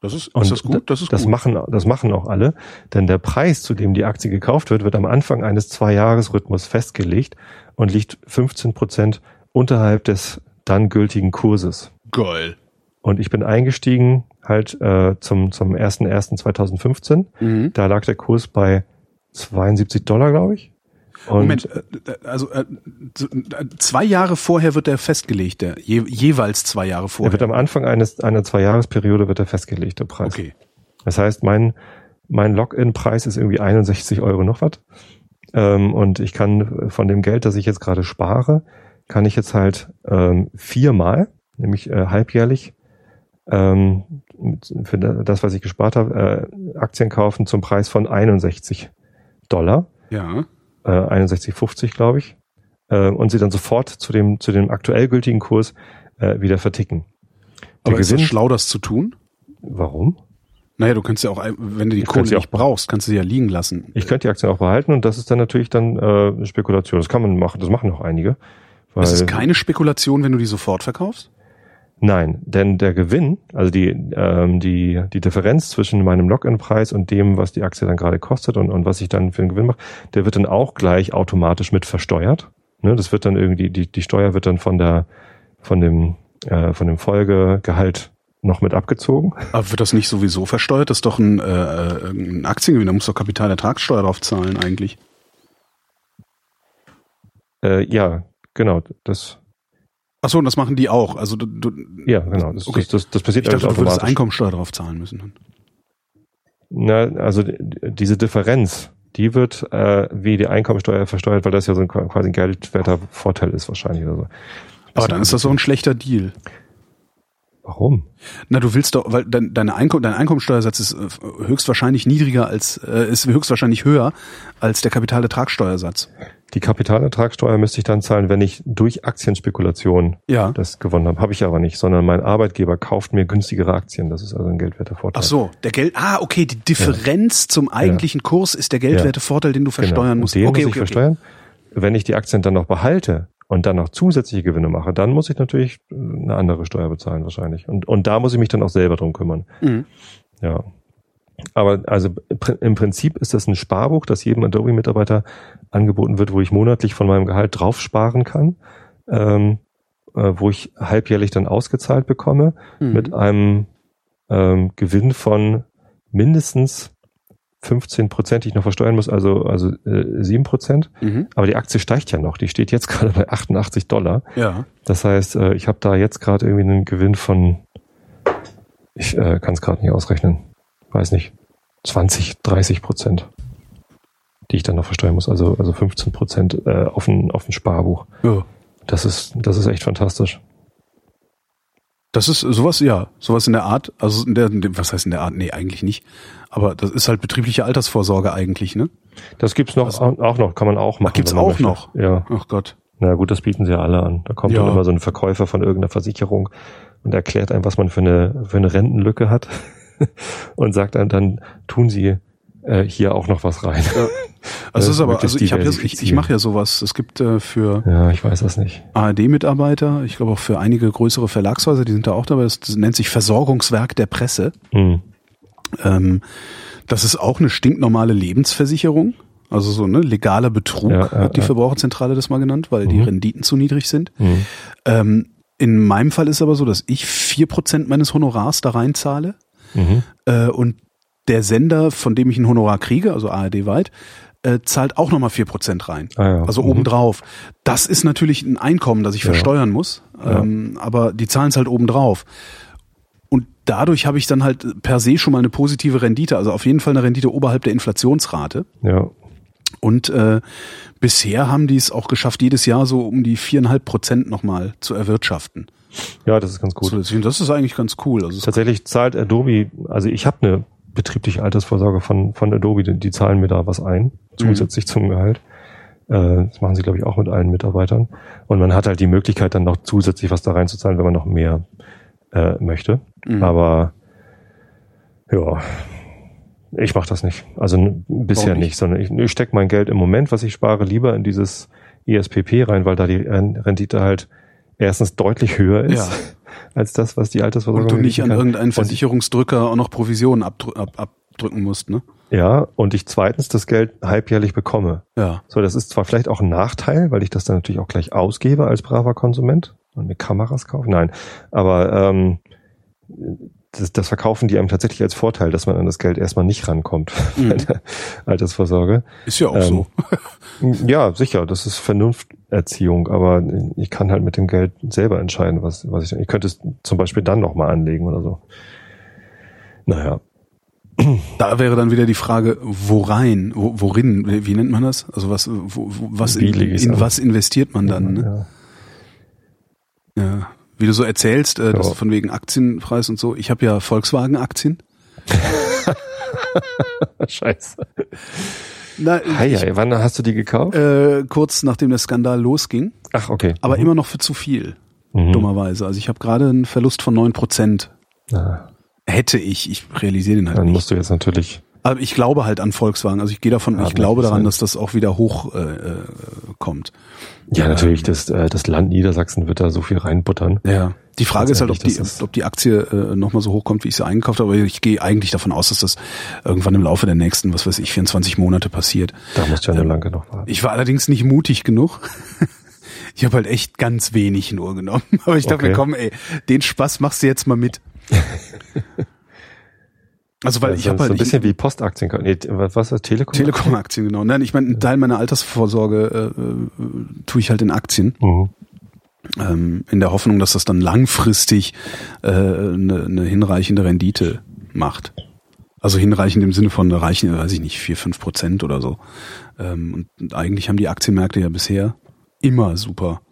Das ist, Und ist das gut? Das ist das gut. machen, das machen auch alle, denn der Preis, zu dem die Aktie gekauft wird, wird am Anfang eines Zwei-Jahres-Rhythmus festgelegt und liegt 15 Prozent unterhalb des dann gültigen Kurses. Geil. Und ich bin eingestiegen halt äh, zum zum 1.1.2015. Mhm. Da lag der Kurs bei 72 Dollar, glaube ich. Und Moment, äh, äh, also äh, zwei Jahre vorher wird der festgelegt, der je, jeweils zwei Jahre er vorher. wird am Anfang eines einer Zwei-Jahres-Periode wird er festgelegt, der Preis. okay. Das heißt, mein, mein Login-Preis ist irgendwie 61 Euro noch was. Ähm, und ich kann von dem Geld, das ich jetzt gerade spare, kann ich jetzt halt ähm, viermal, nämlich äh, halbjährlich, ähm, für das, was ich gespart habe, äh, Aktien kaufen zum Preis von 61 Dollar, Ja. Äh, 61,50 glaube ich, äh, und sie dann sofort zu dem, zu dem aktuell gültigen Kurs äh, wieder verticken. Der Aber ist das Gewinn, schlau, das zu tun? warum? Naja, du kannst ja auch, wenn du die Ich Kohle nicht brauchst, kannst du sie ja liegen lassen. Ich könnte die Aktien auch behalten und das ist dann natürlich dann äh, Spekulation. Das kann man machen, das machen auch einige. Weil, Es ist keine Spekulation, wenn du die sofort verkaufst? Nein, denn der Gewinn, also die, ähm, die, die Differenz zwischen meinem Login-Preis und dem, was die Aktie dann gerade kostet und, und was ich dann für einen Gewinn mache, der wird dann auch gleich automatisch mit versteuert. Ne, das wird dann irgendwie, die, die Steuer wird dann von der, von dem, äh, von dem Folgegehalt noch mit abgezogen. Aber wird das nicht sowieso versteuert? Das ist doch ein, äh, ein Aktiengewinn, da musst du doch Kapitalertragssteuer drauf zahlen eigentlich. Äh, ja, genau, das, Ach so, und das machen die auch. Also du, du, ja, genau, das, Okay. das, das, das passiert ich dachte, alles du würdest automatisch. Einkommensteuer drauf zahlen müssen. Na, also diese Differenz, die wird äh, wie die Einkommensteuer versteuert, weil das ja so ein, quasi ein geldwerter Vorteil ist wahrscheinlich oder so. Aber dann ist das so ein schlechter Deal. Warum? Na, du willst doch, weil dein, deine Einkommen, dein Einkommensteuersatz ist äh, höchstwahrscheinlich niedriger als, äh, ist höchstwahrscheinlich höher als der Kapitalertragssteuersatz. Die Kapitalertragssteuer müsste ich dann zahlen, wenn ich durch Aktienspekulation Ja. das gewonnen habe. Habe ich aber nicht, sondern mein Arbeitgeber kauft mir günstigere Aktien. Das ist also ein geldwerter Vorteil. Ach so, der Geld, ah, okay, die Differenz zum eigentlichen Kurs ist der geldwerte Vorteil, den du Genau. versteuern Und musst. Den okay, muss ich okay, okay. versteuern. Wenn ich die Aktien dann noch behalte und dann noch zusätzliche Gewinne mache, dann muss ich natürlich eine andere Steuer bezahlen wahrscheinlich. Und, und da muss ich mich dann auch selber drum kümmern. Mhm. Ja. Aber also im Prinzip ist das ein Sparbuch, das jedem Adobe-Mitarbeiter angeboten wird, wo ich monatlich von meinem Gehalt drauf sparen kann, ähm, äh, wo ich halbjährlich dann ausgezahlt bekomme Mhm. mit einem ähm, Gewinn von mindestens 15 Prozent, die ich noch versteuern muss, also also äh, 7 Prozent. Mhm. Aber die Aktie steigt ja noch. Die steht jetzt gerade bei 88 Dollar. Ja. Das heißt, äh, ich habe da jetzt gerade irgendwie einen Gewinn von, ich äh, kann es gerade nicht ausrechnen, weiß nicht, 20, 30 Prozent, die ich dann noch versteuern muss. Also also 15 Prozent äh, auf ein auf ein Sparbuch. ja. Das ist das ist echt fantastisch. Das ist sowas, ja, sowas in der Art, also in der, was heißt in der Art? Nee, eigentlich nicht. Aber das ist halt betriebliche Altersvorsorge eigentlich, ne? Das gibt's noch Also- auch, noch, kann man auch machen. gibt's wenn man auch möchte. noch? Ja. Ach Gott. Na gut, das bieten sie ja alle an. Da kommt Ja. dann immer so ein Verkäufer von irgendeiner Versicherung und erklärt einem, was man für eine, für eine Rentenlücke hat und sagt einem dann, tun sie äh, hier auch noch was rein. Also es ist aber, also ich ja, ich, ich mache ja sowas. Es gibt äh, für Ja, ich weiß das nicht. ARD-Mitarbeiter, ich glaube auch für einige größere Verlagshäuser, die sind da auch dabei. Das, das nennt sich Versorgungswerk der Presse. Hm. Ähm, das ist auch eine stinknormale Lebensversicherung. Also so ne legaler Betrug Ja, ja, hat die ja. Verbraucherzentrale das mal genannt, weil die Mhm. Renditen zu niedrig sind. Hm. Ähm, in meinem Fall ist aber so, dass ich vier Prozent meines Honorars da reinzahle Mhm. äh, und der Sender, von dem ich ein Honorar kriege, also ARD-weit, äh, zahlt auch nochmal vier Prozent rein. Ah, ja. Also Mhm. obendrauf. Das ist natürlich ein Einkommen, das ich Ja. versteuern muss, Ja. ähm, aber die zahlen es halt obendrauf. Und dadurch habe ich dann halt per se schon mal eine positive Rendite, also auf jeden Fall eine Rendite oberhalb der Inflationsrate. Ja. Und äh, bisher haben die es auch geschafft, jedes Jahr so um die viereinhalb Prozent nochmal zu erwirtschaften. Ja, das ist ganz gut. Zusätzlich. Und das ist eigentlich ganz cool. Also Tatsächlich zahlt Adobe, also ich habe eine betriebliche Altersvorsorge von, von Adobe, die, die zahlen mir da was ein, zusätzlich zum Gehalt. Äh, das machen sie, glaube ich, auch mit allen Mitarbeitern. Und man hat halt die Möglichkeit, dann noch zusätzlich was da reinzuzahlen, wenn man noch mehr äh, möchte. Mhm. Aber ja, ich mache das nicht. Also n- bisher nicht? nicht, sondern ich, ich stecke mein Geld im Moment, was ich spare, lieber in dieses ESPP rein, weil da die Rendite halt erstens deutlich höher ist Ja. als das, was die Altersvorsorge Und du nicht an irgendeinen Versicherungsdrücker auch noch Provisionen abdrü ab abdrücken musst, ne? Ja, und ich zweitens das Geld halbjährlich bekomme. Ja. So, das ist zwar vielleicht auch ein Nachteil, weil ich das dann natürlich auch gleich ausgebe als braver Konsument und mir Kameras kaufe. Nein, aber ähm, das, das verkaufen die einem tatsächlich als Vorteil, dass man an das Geld erstmal nicht rankommt bei der Altersvorsorge. Ist ja auch Ähm, so. Ja, sicher, das ist Vernunfterziehung, aber ich kann halt mit dem Geld selber entscheiden, was, was ich. Ich könnte es zum Beispiel dann nochmal anlegen oder so. Naja, Da wäre dann wieder die Frage, worein, wo, worin, wie nennt man das? Also was, wo, was in, in was investiert man dann? Ne? ja. Ja. Wie du so erzählst, äh, das Ja. von wegen Aktienpreis und so. Ich habe ja Volkswagen-Aktien. Scheiße. Na, Hei, hei, wann hast du die gekauft? äh, kurz nachdem der Skandal losging, Ach, okay. aber Mhm. immer noch für zu viel, Mhm. dummerweise. Also ich habe gerade einen Verlust von neun Prozent. Ah, Hätte ich, ich realisiere den halt dann nicht. musst du jetzt natürlich. Aber ich glaube halt an Volkswagen. Also ich gehe davon, Ja, ich glaube daran, dass das auch wieder hoch äh, äh, kommt. Ja, natürlich, das, äh, das Land Niedersachsen wird da so viel reinbuttern. Ja. Die Frage ist halt, ob die, ob die Aktie äh, nochmal so hoch kommt, wie ich sie eingekauft habe. Aber ich gehe eigentlich davon aus, dass das irgendwann im Laufe der nächsten, was weiß ich, 24 Monate passiert. Da musst du ja nur lange noch warten. Ich war allerdings nicht mutig genug. Ich habe halt echt ganz wenig nur genommen. Aber ich dachte mir, Okay. komm, ey, den Spaß machst du jetzt mal mit. Also weil Also, ich habe so halt ein bisschen wie Postaktien. Nee, was ist das? Telekom? Telekom-Aktien, genau. Nein, ich meine, einen Teil meiner Altersvorsorge äh, äh, tue ich halt in Aktien. Mhm. ähm, in der Hoffnung, dass das dann langfristig äh, eine, eine hinreichende Rendite macht. Also hinreichend im Sinne von reichen, weiß ich nicht, vier fünf Prozent oder so. Ähm, und eigentlich haben die Aktienmärkte ja bisher immer super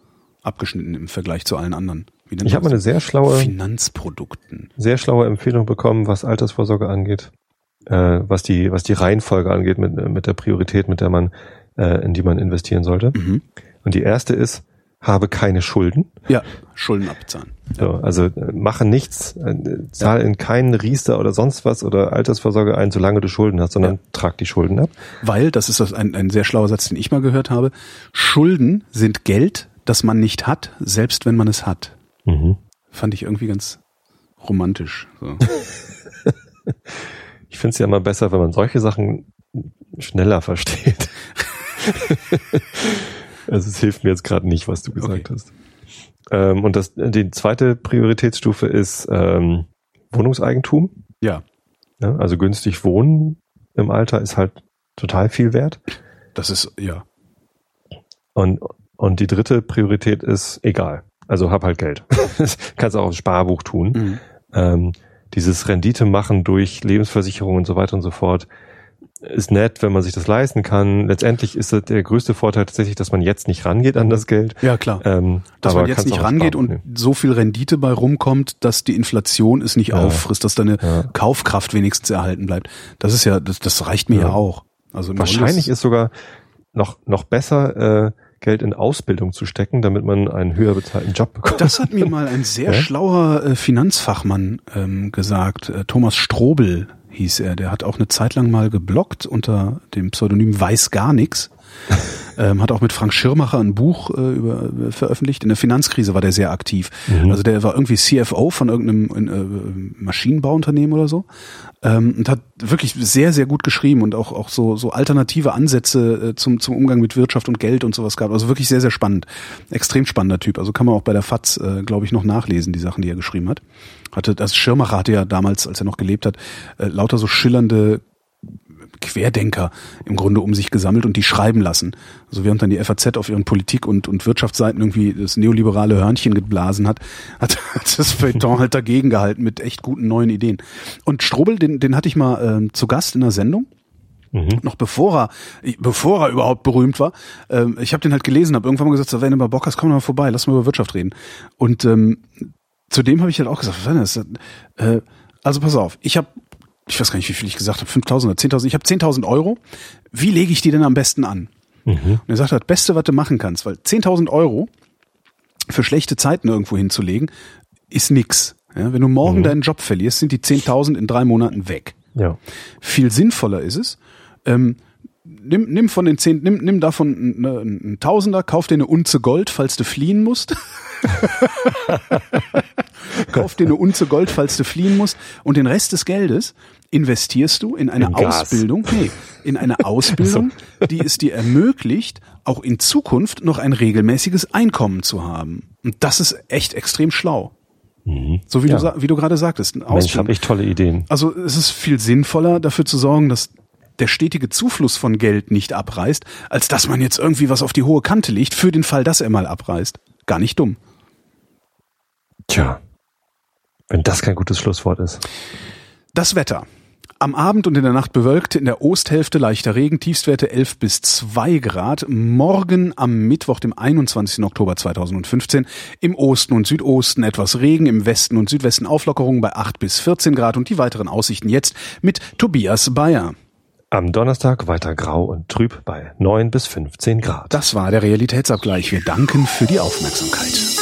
abgeschnitten im Vergleich zu allen anderen. Ich habe eine sehr schlaue, Finanzprodukten. sehr schlaue Empfehlung bekommen, was Altersvorsorge angeht, äh, was die, was die Reihenfolge angeht mit, mit der Priorität, mit der man, äh, in die man investieren sollte. Mhm. Und die erste ist, habe keine Schulden. Ja, Schulden abzahlen. So, also äh, mache nichts, äh, zahl in keinen Riester oder sonst was oder Altersvorsorge ein, solange du Schulden hast, sondern Ja. trag die Schulden ab. Weil, das ist ein, ein sehr schlauer Satz, den ich mal gehört habe, Schulden sind Geld, das man nicht hat, selbst wenn man es hat. Mhm. Fand ich irgendwie ganz romantisch. So. Ich finde es ja immer besser, wenn man solche Sachen schneller versteht. also es hilft mir jetzt gerade nicht, was du gesagt Okay. hast. Ähm, und das, die zweite Prioritätsstufe ist ähm, Wohnungseigentum. Ja, Ja, also günstig wohnen im Alter ist halt total viel wert. das ist, ja. Und, und die dritte Priorität ist egal. Also hab halt Geld. Kannst auch aufs Sparbuch tun. Mhm. Ähm, dieses Rendite machen durch Lebensversicherung und so weiter und so fort ist nett, wenn man sich das leisten kann. Letztendlich ist der größte Vorteil tatsächlich, dass man jetzt nicht rangeht an das Geld. Ja, klar. Ähm, dass man jetzt nicht rangeht und nehmen. so viel Rendite bei rumkommt, dass die Inflation es nicht Ja. auffrisst, dass deine Ja. Kaufkraft wenigstens erhalten bleibt. Das ist ja, das, das reicht mir ja, Ja. auch. Also Wahrscheinlich ist sogar noch, noch besser, äh, Geld in Ausbildung zu stecken, damit man einen höher bezahlten Job bekommt. Das hat mir mal ein sehr Ja? schlauer äh, Finanzfachmann ähm, gesagt. Äh, Thomas Strobel hieß er. Der hat auch eine Zeit lang mal geblockt unter dem Pseudonym Weiß gar nix. ähm, hat auch mit Frank Schirmacher ein Buch äh, über, äh, veröffentlicht. In der Finanzkrise war der sehr aktiv. Mhm. Also der war irgendwie CFO von irgendeinem äh, Maschinenbauunternehmen oder so ähm, und hat wirklich sehr, sehr gut geschrieben und auch, auch so, so alternative Ansätze äh, zum, zum Umgang mit Wirtschaft und Geld und sowas gehabt. Also wirklich sehr, sehr spannend. Extrem spannender Typ. Also kann man auch bei der FAZ, äh, glaube ich, noch nachlesen, die Sachen, die er geschrieben hat. Hatte, das Schirmacher hatte ja damals, als er noch gelebt hat, äh, lauter so schillernde Querdenker im Grunde um sich gesammelt und die schreiben lassen. Also während dann die FAZ auf ihren Politik- und, und Wirtschaftsseiten irgendwie das neoliberale Hörnchen geblasen hat, hat, hat das Feuilleton halt dagegen gehalten mit echt guten neuen Ideen. Und Strobel, den, den hatte ich mal ähm, zu Gast in einer Sendung Mhm. noch bevor er, bevor er überhaupt berühmt war. Ähm, ich habe den halt gelesen, habe irgendwann mal gesagt, so, wenn du mal Bock hast, komm mal vorbei, lass mal über Wirtschaft reden. Und ähm, zudem habe ich halt auch gesagt, was das? Äh, also pass auf, ich habe, ich weiß gar nicht, wie viel ich gesagt habe, 5.000 oder 10.000, ich habe 10.000 Euro. Wie lege ich die denn am besten an? Mhm. Und er sagt, das Beste, was du machen kannst, weil 10.000 Euro für schlechte Zeiten irgendwo hinzulegen, ist nix. Ja, wenn du morgen Mhm. deinen Job verlierst, sind die 10.000 in drei Monaten weg. Ja. Viel sinnvoller ist es, ähm, nimm, nimm von den zehn, nimm, nimm davon einen, einen Tausender, kauf dir eine Unze Gold, falls du fliehen musst. kauf dir eine Unze Gold, falls du fliehen musst. Und den Rest des Geldes investierst du in eine In. Ausbildung, nee, in eine Ausbildung, die es dir ermöglicht, auch in Zukunft noch ein regelmäßiges Einkommen zu haben. Und das ist echt extrem schlau. So wie Ja. du, wie du gerade sagtest. Eine Mensch, habe ich tolle Ideen. Also es ist viel sinnvoller, dafür zu sorgen, dass der stetige Zufluss von Geld nicht abreißt, als dass man jetzt irgendwie was auf die hohe Kante legt, für den Fall, dass er mal abreißt. Gar nicht dumm. Tja, wenn das kein gutes Schlusswort ist. Das Wetter. Am Abend und in der Nacht bewölkt, in der Osthälfte leichter Regen, Tiefstwerte 11 bis 2 Grad. Morgen am Mittwoch, dem 21. Oktober 2015, im Osten und Südosten etwas Regen, im Westen und Südwesten Auflockerungen bei 8 bis 14 Grad und die weiteren Aussichten jetzt mit Tobias Bayer. Am Donnerstag weiter grau und trüb bei 9 bis 15 Grad. Das war der Realitätsabgleich. Wir danken für die Aufmerksamkeit.